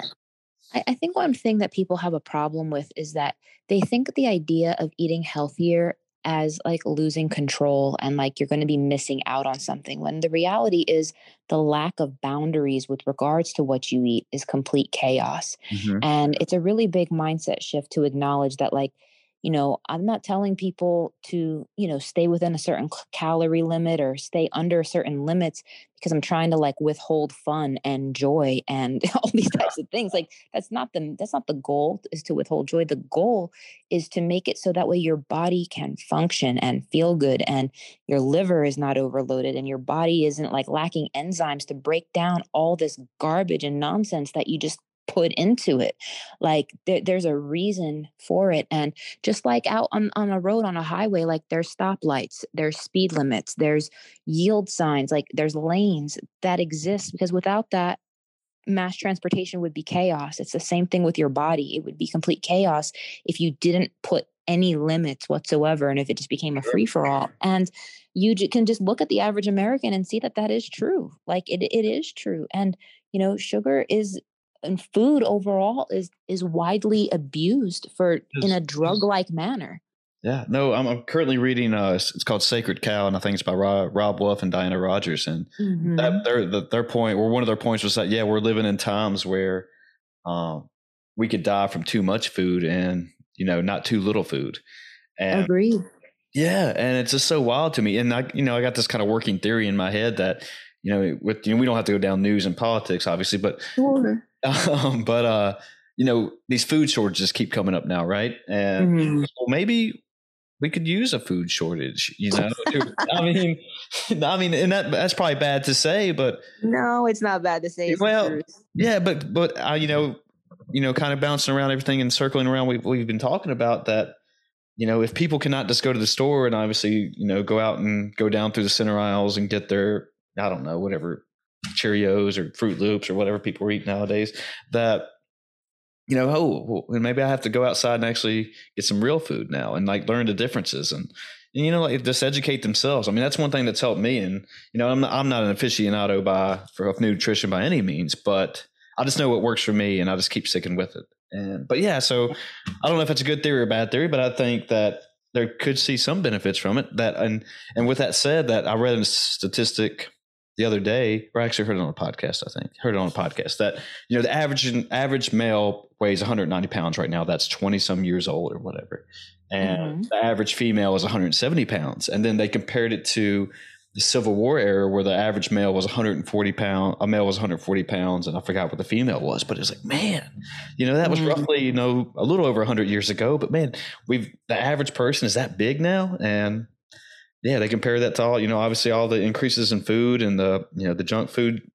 I, I think one thing that people have a problem with is that they think the idea of eating healthier as like losing control and like you're going to be missing out on something when the reality is the lack of boundaries with regards to what you eat is complete chaos mm-hmm. and it's a really big mindset shift to acknowledge that like you know i'm not telling people to you know stay within a certain calorie limit or stay under certain limits because i'm trying to like withhold fun and joy and [laughs] all these types of things like that's not the that's not the goal is to withhold joy. The goal is to make it so that way your body can function and feel good and your liver is not overloaded and your body isn't like lacking enzymes to break down all this garbage and nonsense that you just put into it. Like there, there's a reason for it. And just like out on, on a road on a highway, like there's stoplights, there's speed limits, there's yield signs, like there's lanes that exist because without that, mass transportation would be chaos. It's the same thing with your body. It would be complete chaos if you didn't put any limits whatsoever and if it just became a free for all. And you can just look at the average American and see that that is true. Like it, it is true. And, you know, sugar is and food overall is is widely abused for in a drug like manner. Yeah, no, I'm, I'm, currently reading. Uh, it's called Sacred Cow, and I think it's by Rob, Robb Wolf and Diana Rodgers. And mm-hmm. that, their the, their point, or one of their points, was that yeah, we're living in times where um, we could die from too much food and you know not too little food. And Agreed. Yeah, and it's just so wild to me. And I, you know, I got this kind of working theory in my head that you know, with you know, we don't have to go down news and politics, obviously, but sure. Um, [laughs] but uh, you know, these food shortages keep coming up now, right? And mm-hmm. well, maybe we could use a food shortage. You know, [laughs] I mean, [laughs] I mean, and that that's probably bad to say, but no, it's not bad to say. Well, yeah, but but uh, you know, you know, kind of bouncing around everything and circling around. We've we've been talking about that. You know, if people cannot just go to the store and obviously, you know, go out and go down through the center aisles and get their, I don't know, whatever Cheerios or Froot Loops or whatever people are eating nowadays that you know, oh, well, maybe I have to go outside and actually get some real food now and like learn the differences and, and you know, like just educate themselves. I mean, that's one thing that's helped me. And you know, I'm not, I'm not an aficionado by for nutrition by any means, but I just know what works for me, and I just keep sticking with it. And but yeah, so I don't know if it's a good theory or bad theory, but I think that there could see some benefits from it. That and and with that said, that I read a statistic the other day, or I actually heard it on a podcast. I think heard it on a podcast that you know the average average male weighs 190 pounds right now. That's 20 some years old or whatever, and mm-hmm. the average female is 170 pounds. And then they compared it to the Civil War era, where the average male was 140 pounds, a male was 140 pounds, and I forgot what the female was. But it's like, man, you know, that was mm-hmm. roughly you know a little over 100 years ago. But man, we've the average person is that big now, and yeah, they compare that to all, you know, obviously all the increases in food and the, you know, the junk food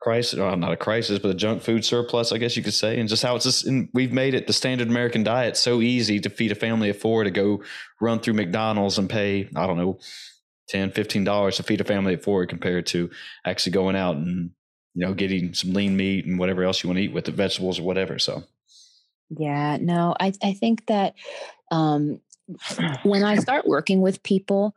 crisis, well, not a crisis, but the junk food surplus, I guess you could say, and just how it's just, and we've made it the standard American diet so easy to feed a family of four to go run through McDonald's and pay, I don't know, 10 $15 to feed a family of four compared to actually going out and, you know, getting some lean meat and whatever else you want to eat with the vegetables or whatever. So, yeah, no, I, I think that um, [clears throat] when I start working with people,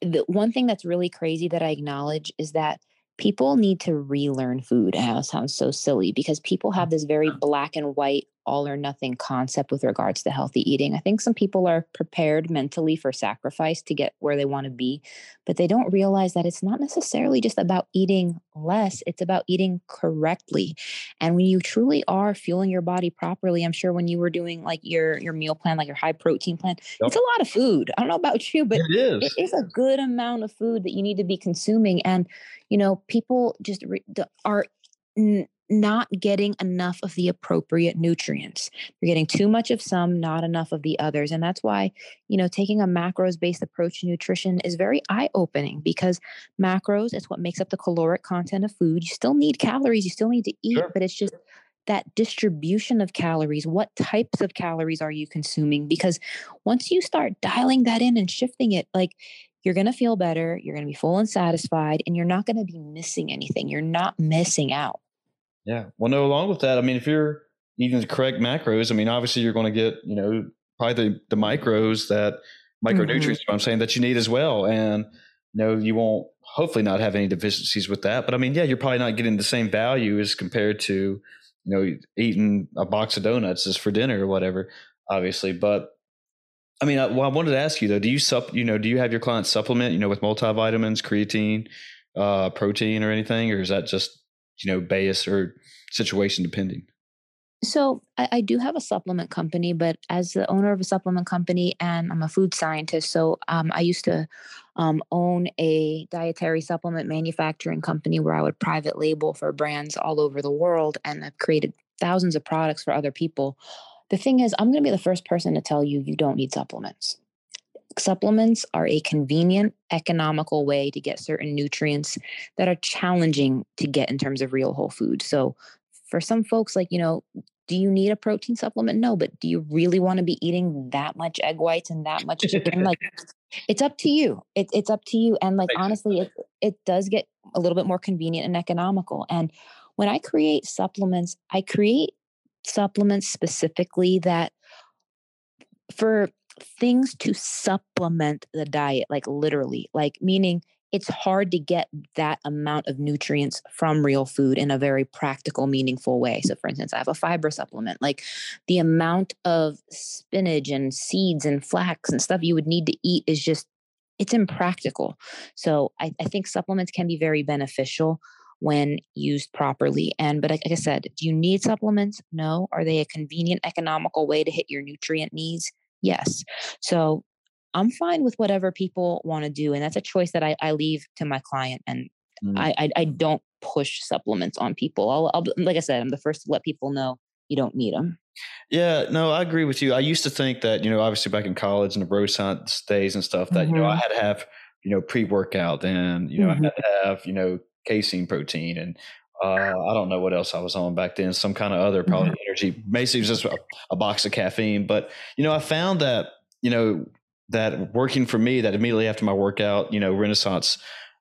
the one thing that's really crazy that I acknowledge is that people need to relearn food. And that sounds so silly because people have mm-hmm. this very black and white all or nothing concept with regards to healthy eating. I think some people are prepared mentally for sacrifice to get where they want to be, but they don't realize that it's not necessarily just about eating less, it's about eating correctly. And when you truly are fueling your body properly, I'm sure when you were doing like your your meal plan, like your high protein plan, yep. it's a lot of food. I don't know about you, but it is. it is a good amount of food that you need to be consuming and you know, people just re- are n- not getting enough of the appropriate nutrients. You're getting too much of some, not enough of the others. And that's why, you know, taking a macros based approach to nutrition is very eye opening because macros is what makes up the caloric content of food. You still need calories, you still need to eat, sure. but it's just that distribution of calories. What types of calories are you consuming? Because once you start dialing that in and shifting it, like you're going to feel better, you're going to be full and satisfied, and you're not going to be missing anything. You're not missing out. Yeah. Well, no, along with that, I mean, if you're eating the correct macros, I mean, obviously you're going to get, you know, probably the, the micros that micronutrients, mm-hmm. I'm saying that you need as well. And, you know, you won't hopefully not have any deficiencies with that. But I mean, yeah, you're probably not getting the same value as compared to, you know, eating a box of donuts is for dinner or whatever, obviously. But I mean, I, well, I wanted to ask you though, do you sup, you know, do you have your clients supplement, you know, with multivitamins, creatine, uh, protein or anything, or is that just you know, bias or situation depending? So I, I, do have a supplement company, but as the owner of a supplement company, and I'm a food scientist, so um, I used to um, own a dietary supplement manufacturing company where I would private label for brands all over the world, and I've created thousands of products for other people. The thing is, I'm going to be the first person to tell you you don't need supplements supplements are a convenient, economical way to get certain nutrients that are challenging to get in terms of real whole food. So, for some folks, like, you know, do you need a protein supplement? No, but do you really want to be eating that much egg whites and that much chicken? [laughs] like, it's up to you. It, it's up to you. And like, honestly, it, it does get a little bit more convenient and economical. And when I create supplements, I create supplements specifically that for things to supplement the diet, like literally, like meaning it's hard to get that amount of nutrients from real food in a very practical, meaningful way. So, for instance, I have a fiber supplement. Like the amount of spinach and seeds and flax and stuff you would need to eat is just, it's impractical. So, I, I think supplements can be very beneficial when used properly. And, but like, like I said, do you need supplements? No. Are they a convenient, economical way to hit your nutrient needs? Yes. So I'm fine with whatever people want to do. And that's a choice that I, I leave to my client. And mm. I, I, I, don't push supplements on people. I'll, I'll, like I said, I'm the first to let people know you don't need them. Yeah, no, I agree with you. I used to think that, you know, obviously back in college and the bro science days and stuff that, mm-hmm. you know, I mm-hmm. had to have, you know, pre workout and, you know, mm-hmm. I had to have, you know, casein protein and uh, I don't know what else I was on back then. Some kind of other probably mm-hmm. energy. Basically, just a, a, box of caffeine. But you know, I found that you know that working for me. That immediately after my workout, you know, Renaissance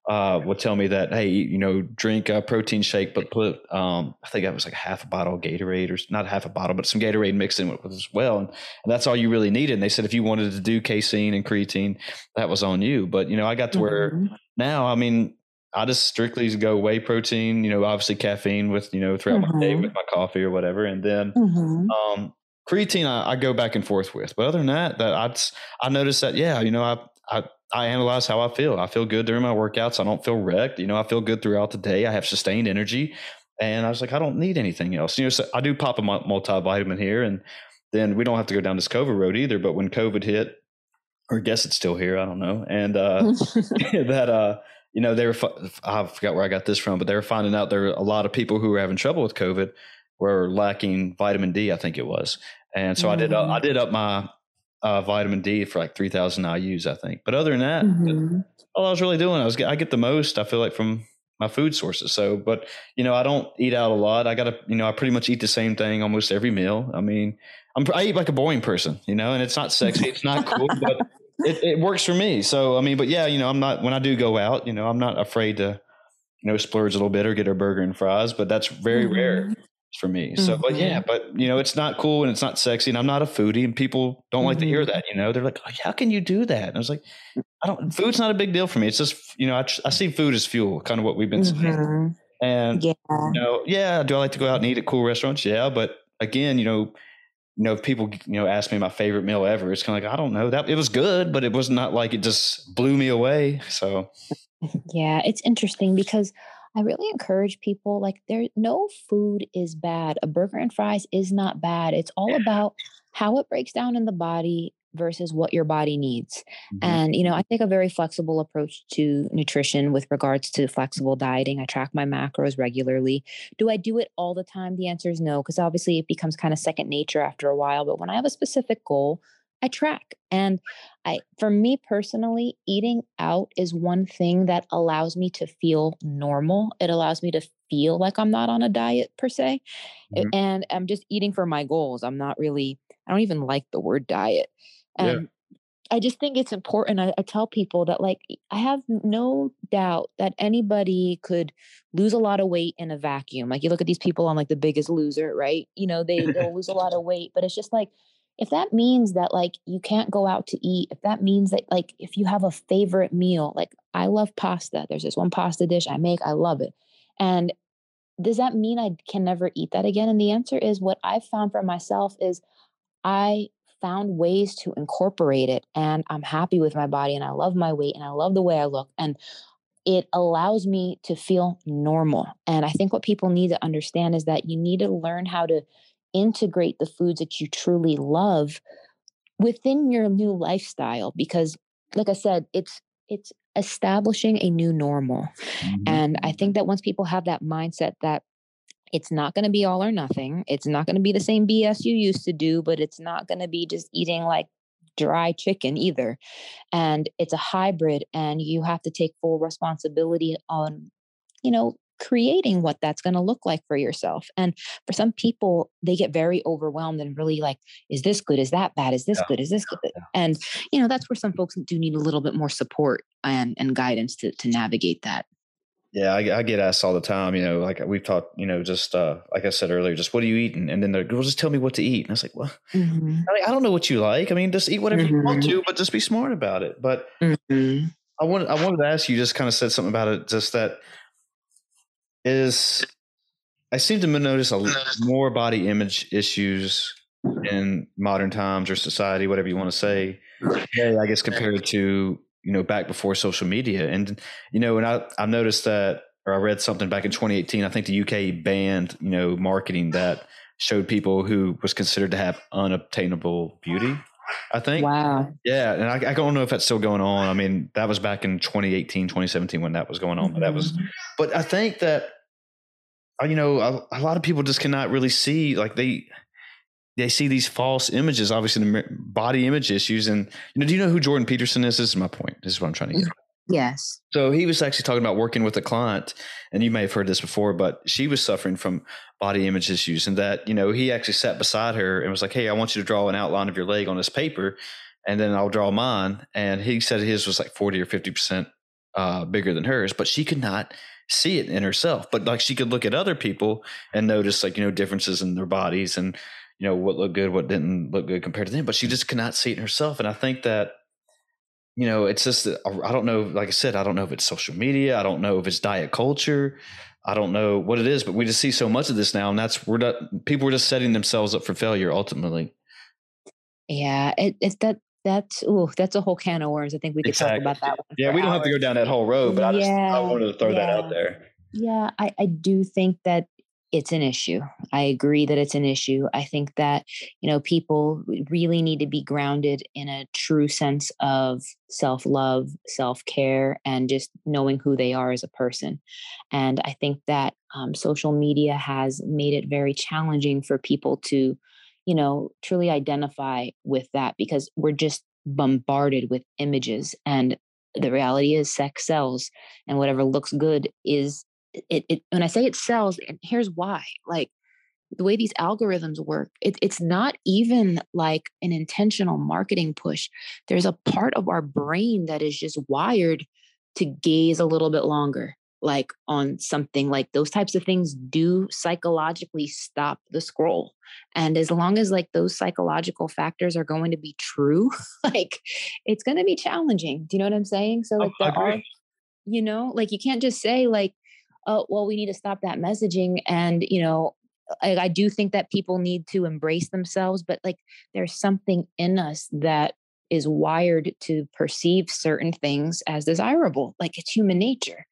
uh, would tell me that hey, you know, drink a protein shake, but put um, I think that was like half a bottle of Gatorade or not half a bottle, but some Gatorade mixed in with it as well, and, and, that's all you really needed. And they said if you wanted to do casein and creatine, that was on you. But you know, I got to mm-hmm. where now, I mean, I just strictly go whey protein, you know, obviously caffeine with, you know, throughout mm-hmm. my day with mm-hmm. my coffee or whatever. And then mm-hmm. um, creatine I, I, go back and forth with. But other than that, that I I noticed that, yeah, you know, I, I, I analyze how I feel. I feel good during my workouts. I don't feel wrecked. You know, I feel good throughout the day. I have sustained energy. And I was like, I don't need anything else. You know, so I do pop a multivitamin here. And then we don't have to go down this COVID road either. But when COVID hit, or I guess it's still here, I don't know. And uh, [laughs] that, uh, you know, they were, I forgot where I got this from, but they were finding out there were a lot of people who were having trouble with COVID were lacking vitamin D, I think it was. And so mm-hmm. I did, uh, I did up my uh, vitamin D for like 3000 IUs, I think. But other than that, mm-hmm. all I was really doing, I was, I get the most, I feel like from my food sources. So, but you know, I don't eat out a lot. I got to, you know, I pretty much eat the same thing almost every meal. I mean, I'm, I eat like a boring person, you know, and it's not sexy. It's not cool, but it, it works for me. So I mean, but yeah, you know, I'm not when I do go out, you know, I'm not afraid to, you know, splurge a little bit or get a burger and fries, but that's very mm-hmm. rare for me. So, mm-hmm. but yeah, but you know, it's not cool and it's not sexy, and I'm not a foodie, and people don't mm-hmm. like to hear mm-hmm. that. You know, they're like, oh, "How can you do that?" And I was like, "I don't. Food's not a big deal for me. It's just you know, I, I see food as fuel, kind of what we've been saying." Mm-hmm. And yeah. you know, yeah, do I like to go out and eat at cool restaurants? Yeah, but again, you know, you know, if people, you know, ask me my favorite meal ever, it's kind of like, I don't know that it was good, but it was not like it just blew me away. So, [laughs] yeah, it's interesting because I really encourage people like there, no food is bad. A burger and fries is not bad. It's all about how it breaks down in the body, versus what your body needs. Mhm. And, you know, I take a very flexible approach to nutrition with regards to flexible dieting. I track my macros regularly. Do I do it all the time? The answer is no, because obviously it becomes kind of second nature after a while. But when I have a specific goal, I track. And I for me personally, eating out is one thing that allows me to feel normal. It allows me to feel like I'm not on a diet per se. Mhm. And I'm just eating for my goals. I'm not really I don't even like the word diet. Yeah. And I just think it's important. I, I tell people that, like, I have no doubt that anybody could lose a lot of weight in a vacuum. Like, you look at these people on, like, The Biggest Loser, right? You know, they, [laughs] they'll lose a lot of weight, but it's just like, if that means that, like, you can't go out to eat, if that means that, like, if you have a favorite meal, like, I love pasta. There's this one pasta dish I make, I love it. And does that mean I can never eat that again? And the answer is what I've found for myself is I found ways to incorporate it and I'm happy with my body and I love my weight and I love the way I look and it allows me to feel normal. And I think what people need to understand is that you need to learn how to integrate the foods that you truly love within your new lifestyle because like I said, it's it's establishing a new normal. Mhm. And I think that once people have that mindset that it's not going to be all or nothing, it's not going to be the same BS you used to do, but it's not going to be just eating like dry chicken either. And it's a hybrid, and you have to take full responsibility on, you know, creating what that's going to look like for yourself. And for some people, they get very overwhelmed and really like, is this good? Is that bad? Is this Yeah. good? Is this good? And, you know, that's where some folks do need a little bit more support and, and guidance to, to navigate that. Yeah, I, I get asked all the time. You know, like we've talked. You know, just uh, like I said earlier, just what are you eating? And then they're, well, just tell me what to eat. And I was like, well, Mhm. I, mean, I don't know what you like. I mean, just eat whatever you want Mhm. to, but just be smart about it. But Mhm. I wanted, I wanted to ask you. Just kind of said something about it. Just that is, I seem to notice a more body image issues in modern times or society, whatever you want to say. today, I guess compared to you know back before social media, and you know, and I I've noticed that, or I read something back in 2018. I think the UK banned you know marketing that showed people who was considered to have unobtainable beauty. I think. Wow. Yeah, and I, I don't know if that's still going on. I mean, that was back in 2018, 2017 when that was going on. But that was, Mhm. but I think that, uh, you know, a, a lot of people just cannot really see like they they see these false images, obviously the body image issues. And you know, do you know who Jordan Peterson is? This is my point. This is what I'm trying to get. Yes. So he was actually talking about working with a client, and you may have heard this before, but she was suffering from body image issues, and that you know he actually sat beside her and was like, "Hey, I want you to draw an outline of your leg on this paper, and then I'll draw mine." And he said his was like forty or fifty percent uh, bigger than hers, but she could not see it in herself. But like she could look at other people and notice like you know differences in their bodies and you know what looked good, what didn't look good compared to them. But she just cannot see it herself, and I think that you know, it's just uh, I don't know. Like I said, I don't know if it's social media. I don't know if it's diet culture. I don't know what it is, but we just see so much of this now, and that's we're not people are just setting themselves up for failure ultimately. Yeah. It, it's that that's ooh, that's a whole can of worms. I think we could Exactly. talk about that one. Yeah, we don't have to go down that whole road, but I just I wanted to throw that out there. Yeah, I, I do think that it's an issue. I agree that it's an issue. I think that, you know, people really need to be grounded in a true sense of self love, self care, and just knowing who they are as a person. And I think that um, social media has made it very challenging for people to, you know, truly identify with that because we're just bombarded with images. And the reality is, sex sells, and whatever looks good is it, it when I say it sells, and here's why. Like the way these algorithms work, it, it's not even like an intentional marketing push. There's a part of our brain that is just wired to gaze a little bit longer, like on something like those types of things do psychologically stop the scroll. And as long as like those psychological factors are going to be true, [laughs] like it's going to be challenging. Do you know what I'm saying? So oh, like I there are you know like you can't just say like oh well we need to stop that messaging and you know I, I do think that people need to embrace themselves but like there's something in us that is wired to perceive certain things as desirable like it's human nature.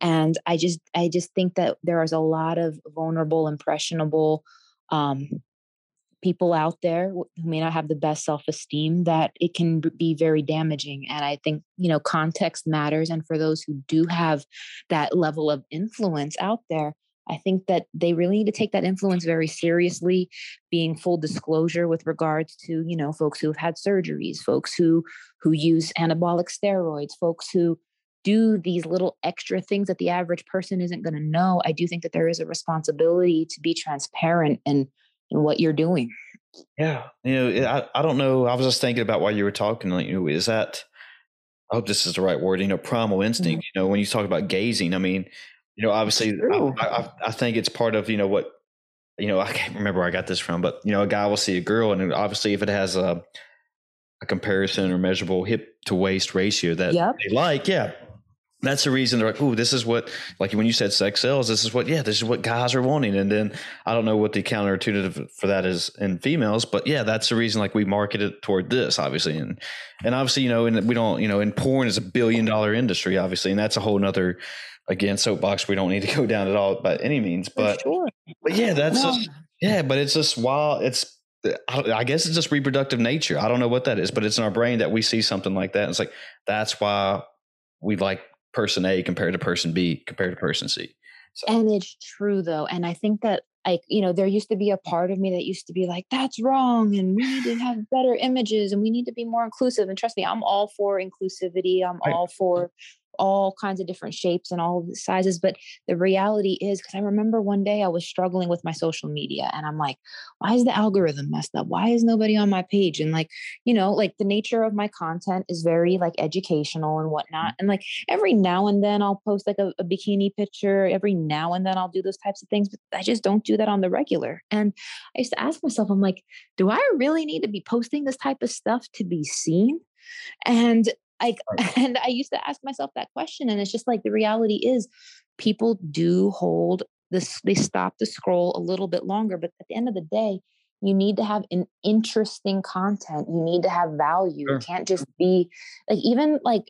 And i just i just think that there is a lot of vulnerable impressionable um people out there who may not have the best self-esteem that it can be very damaging and i think you know context matters and for those who do have that level of influence out there i think that they really need to take that influence very seriously being full disclosure with regards to you know folks who have had surgeries folks who who use anabolic steroids folks who do these little extra things that the average person isn't going to know. I do think that there is a responsibility to be transparent and in what you're doing. Yeah, you know, I, I don't know. I was just thinking about while you were talking. Like, you know, is that? I hope this is the right word. You know, primal instinct. Mm-hmm. You know, when you talk about gazing, I mean, you know, obviously, I, I, I think it's part of you know what, you know, I can't remember where I got this from, but you know, a guy will see a girl, and obviously, if it has a a comparison or measurable hip to waist ratio that yep. they like, yeah, that's the reason they're like, oh, this is what, like when you said sex sells, this is what, yeah, this is what guys are wanting. And then I don't know what the counterintuitive for that is in females, but yeah, that's the reason like we market it toward this, obviously. And, and obviously, you know, and we don't, you know, in porn is a billion dollar industry, obviously. And that's a whole nother, again, soapbox we don't need to go down at all by any means. But, sure. but yeah, that's no. just, yeah, but it's just while it's, I guess it's just reproductive nature. I don't know what that is, but it's in our brain that we see something like that. It's like, that's why we like person A compared to person B compared to person C. So. And it's true though. And I think that like, you know, there used to be a part of me that used to be like, that's wrong. And we need to [sighs] have better images and we need to be more inclusive. And trust me, I'm all for inclusivity. I'm right. all for all kinds of different shapes and all sizes. But the reality is, because I remember one day I was struggling with my social media and I'm like, why is the algorithm messed up? Why is nobody on my page? And like, you know, like the nature of my content is very like educational and whatnot. And like every now and then I'll post like a, a bikini picture. Every now and then I'll do those types of things, but I just don't do that on the regular. And I used to ask myself, I'm like, do I really need to be posting this type of stuff to be seen? And like [laughs] and i used to ask myself that question and it's just like the reality is people do hold this they stop the scroll a little bit longer but at the end of the day you need to have an interesting content you need to have value sure. it can't just be like even like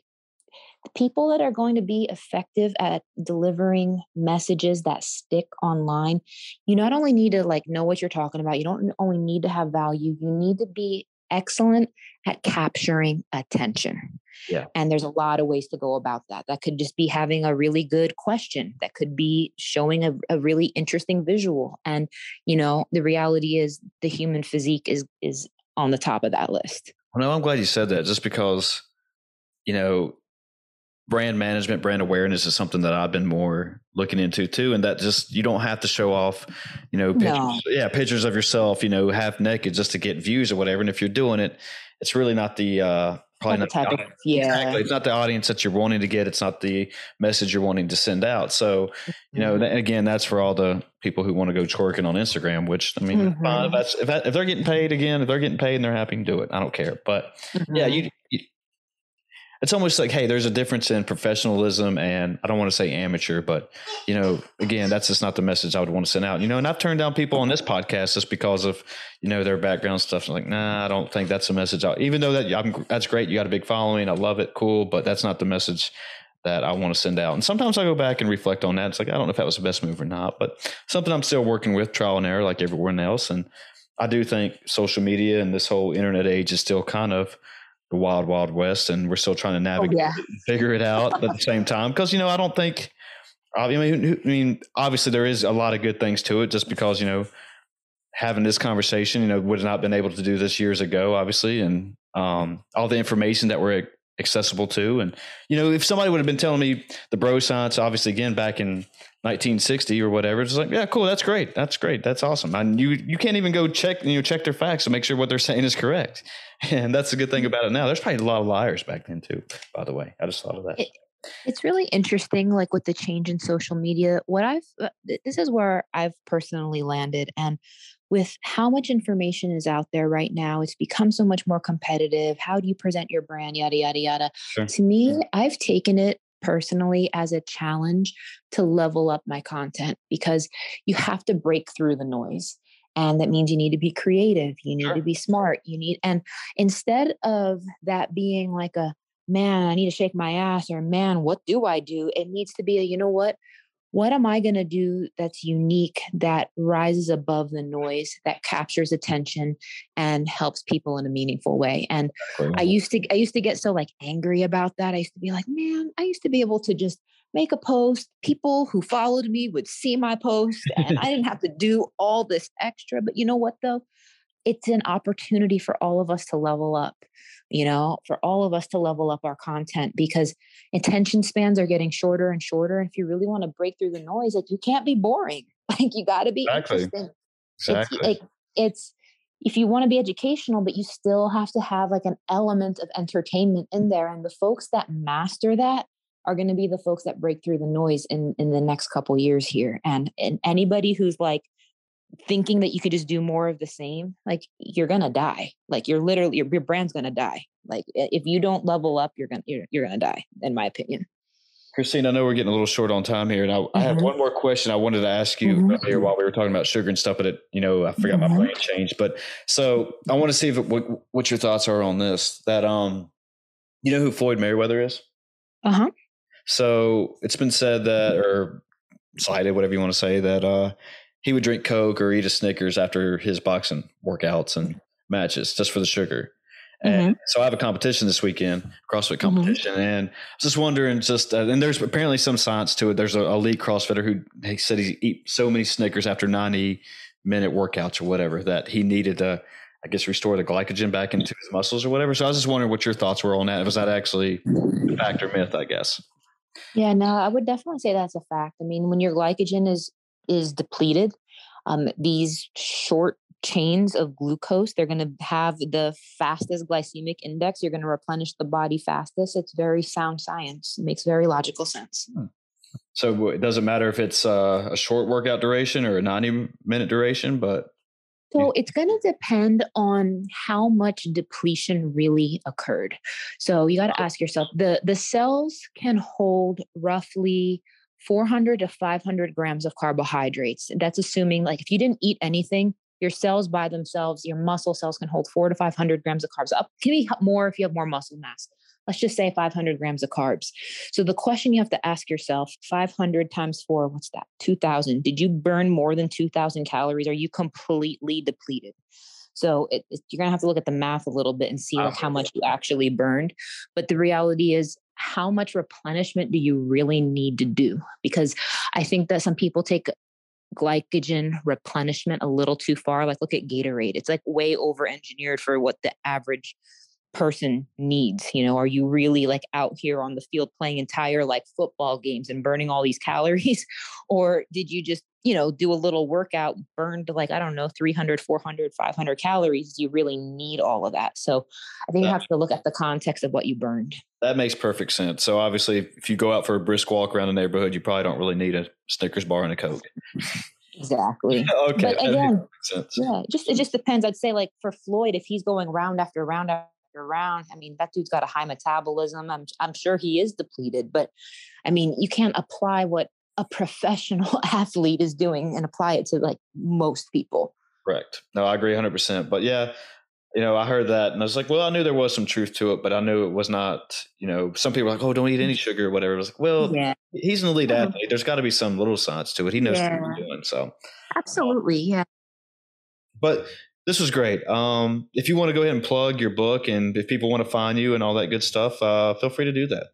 people that are going to be effective at delivering messages that stick online you not only need to like know what you're talking about you don't only need to have value you need to be excellent at capturing attention. Yeah. And there's a lot of ways to go about that. That could just be having a really good question. That could be showing a, a really interesting visual. And, you know, the reality is the human physique is is on the top of that list. Well, no, I'm glad you said that just because, you know, brand management, brand awareness is something that I've been more looking into too. And that just, you don't have to show off, you know, pictures, no. yeah, pictures of yourself, you know, half naked just to get views or whatever. And if you're doing it, it's really not the, uh, probably not, the, of, yeah. Exactly. It's not the audience that you're wanting to get. It's not the message you're wanting to send out. So, you know, mm-hmm. again, that's for all the people who want to go twerking on Instagram, which I mean, mm-hmm. if that's, if, that, if they're getting paid again, if they're getting paid and they're happy to do it, I don't care. But mm-hmm. yeah, you, you it's almost like, hey, there's a difference in professionalism and I don't want to say amateur, but you know, again, that's just not the message I would want to send out. You know, and I've turned down people on this podcast just because of you know their background stuff. I'm like, nah, I don't think that's the message. Out. Even though that I'm, that's great, you got a big following, I love it, cool, but that's not the message that I want to send out. And sometimes I go back and reflect on that. It's like I don't know if that was the best move or not, but something I'm still working with, trial and error, like everyone else. And I do think social media and this whole internet age is still kind of the wild wild west and we're still trying to oh, navigate oh, yeah. figure it out at the same time because you know i don't think I mean, I mean obviously there is a lot of good things to it just because you know having this conversation you know would have not been able to do this years ago obviously and um, all the information that we're accessible to and you know if somebody would have been telling me the bro science obviously again back in 1960 or whatever. It's like, yeah, cool. That's great. That's great. That's awesome. And you, you can't even go check, you know, check their facts to make sure what they're [laughs] saying is correct. And that's the good thing about it now. There's probably a lot of liars back then too, by the way. I just thought of that. It, it's really interesting, like with the change in social media. What I've, uh, this is where I've personally landed. And with how much information is out there right now, it's become so much more competitive. How do you present your brand? Yada, yada, yada. Sure. To me, I've taken it personally as a challenge to level up my content because you have to break through the noise and that means you need to be creative you need sure. to be smart you need and instead of that being like a man i need to shake my ass or man what do i do it needs to be a you know what what am I going to do that's unique, that rises above the noise, that captures attention and helps people in a meaningful way? And I used to, I used to get so like angry about that. I used to be like, man, I used to be able to just make a post. People who followed me would see my post and I didn't have to do all this extra. But you know what though? It's an opportunity for all of us to level up you know, for all of us to level up our content because attention spans are getting shorter and shorter. And if you really want to break through the noise, like you can't be boring. [laughs] Like you got to be exactly. interesting. Exactly. It's, like, it's if you want to be educational, but you still have to have like an element of entertainment in there. And the folks that master that are going to be the folks that break through the noise in in the next couple years here. And and anybody who's like thinking that you could just do more of the same, like you're gonna die. Like you're literally your, your brand's gonna die. Like if you don't level up, you're gonna you're, you're gonna die, in my opinion. Christine, I know we're getting a little short on time here, and I, mm-hmm. I have one more question I wanted to ask you mm-hmm. earlier while we were talking about sugar and stuff, but it, you know, I forgot mm-hmm. my brain changed. But so I want to see if it, what, what your thoughts are on this. That um, you know who Floyd Mayweather is? Uh huh. So it's been said that, or cited, whatever you want to say, that uh, he would drink Coke or eat a Snickers after his boxing workouts and matches just for the sugar. And mm-hmm. so I have a competition this weekend, CrossFit mm-hmm. competition, mm-hmm. and I was just wondering, just uh, and there's apparently some science to it. There's a elite CrossFitter who he said he eat so many Snickers after 90 minute workouts or whatever that he needed to, I guess, restore the glycogen back into his muscles or whatever. So I was just wondering what your thoughts were on that. Was that actually a fact or myth? I guess. Yeah, no, I would definitely say that's a fact. I mean, when your glycogen is is depleted, um, these short chains of glucose, they're going to have the fastest glycemic index. You're going to replenish the body fastest. It's very sound science. It makes very logical sense. Hmm. So it doesn't matter if it's uh, a short workout duration or a 90 minute duration, but so it's going to depend on how much depletion really occurred. So you got to ask yourself the the cells can hold roughly 400 to 500 grams of carbohydrates. That's assuming like if you didn't eat anything, your cells by themselves, your muscle cells can hold four to 500 grams of carbs. Up can be more if you have more muscle mass. Let's just say 500 grams of carbs. So the question you have to ask yourself: 500 times four, what's that? 2,000. Did you burn more than 2,000 calories? Are you completely depleted? So it, it, you're gonna have to look at the math a little bit and see like how much you actually burned. But the reality is, how much replenishment do you really need to do? Because I think that some people take glycogen replenishment a little too far. Like, look at Gatorade, it's like way over engineered for what the average person needs you know? Are you really like out here on the field playing entire like football games and burning all these [laughs] calories? Or did you just you know do a little workout burned like i don't know 300 400 500 calories? Do you really need all of that? So i think you have to look at the context of what you burned. That makes perfect sense. So obviously if you go out for a brisk walk around the neighborhood you probably don't really need a snickers bar and a coke. Exactly. [laughs] okay. But again, yeah, just it just depends. I'd say like for Floyd, if he's going round after round around. I mean, that dude's got a high metabolism. I'm I'm sure he is depleted, but I mean, you can't apply what a professional [laughs] athlete is doing and apply it to like most people. Correct. No, I agree 100%. But yeah, you know, I heard that and I was like, well, I knew there was some truth to it, but I knew it was not, you know, some people are like, oh, don't eat any mm. sugar or whatever. I was like, well, yeah. he's an elite mm-hmm. athlete. There's got to be some little science to it. He knows yeah. what he's doing. So, absolutely. Yeah. But this was great. Um, if you want to go ahead and plug your book and if people want to find you and all that good stuff, uh, feel free to do that.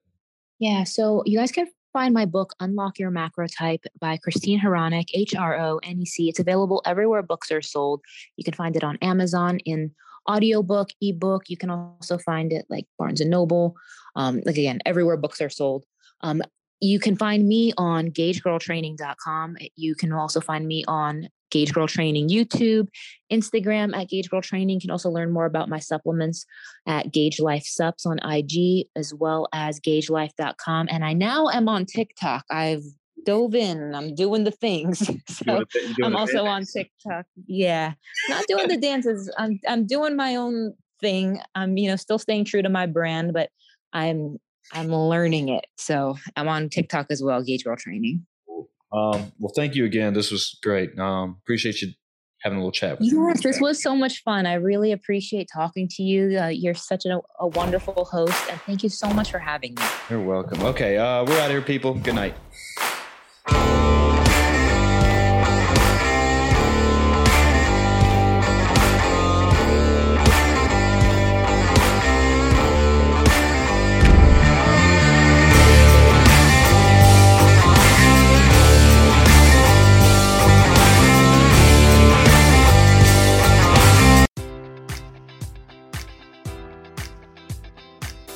Yeah. So you guys can find my book, Unlock Your Macro Type by Christine Hronec, H R O N E C. It's available everywhere books are sold. You can find it on Amazon in audiobook, ebook. You can also find it like Barnes and Noble. Um, like again, everywhere books are sold. Um, you can find me on gaugegirltraining.com. You can also find me on Gauge Girl Training YouTube, Instagram at Gauge Girl Training. You can also learn more about my supplements at Gauge Life Sups on IG as well as gaugelife.com. And I now am on TikTok. I've dove in I'm doing the things. [laughs] So I'm also on TikTok. Yeah. Not doing the dances. I'm I'm doing my own thing. I'm, you know, still staying true to my brand, but I'm I'm learning it. So I'm on TikTok as well, Gauge Girl Training. Um, well, thank you again. This was great. Um, appreciate you having a little chat. yes, you. this was so much fun. I really appreciate talking to you. Uh, you're such a, a, wonderful host, and thank you so much for having me. You're welcome. Okay, uh, we're out of here, people. Good night.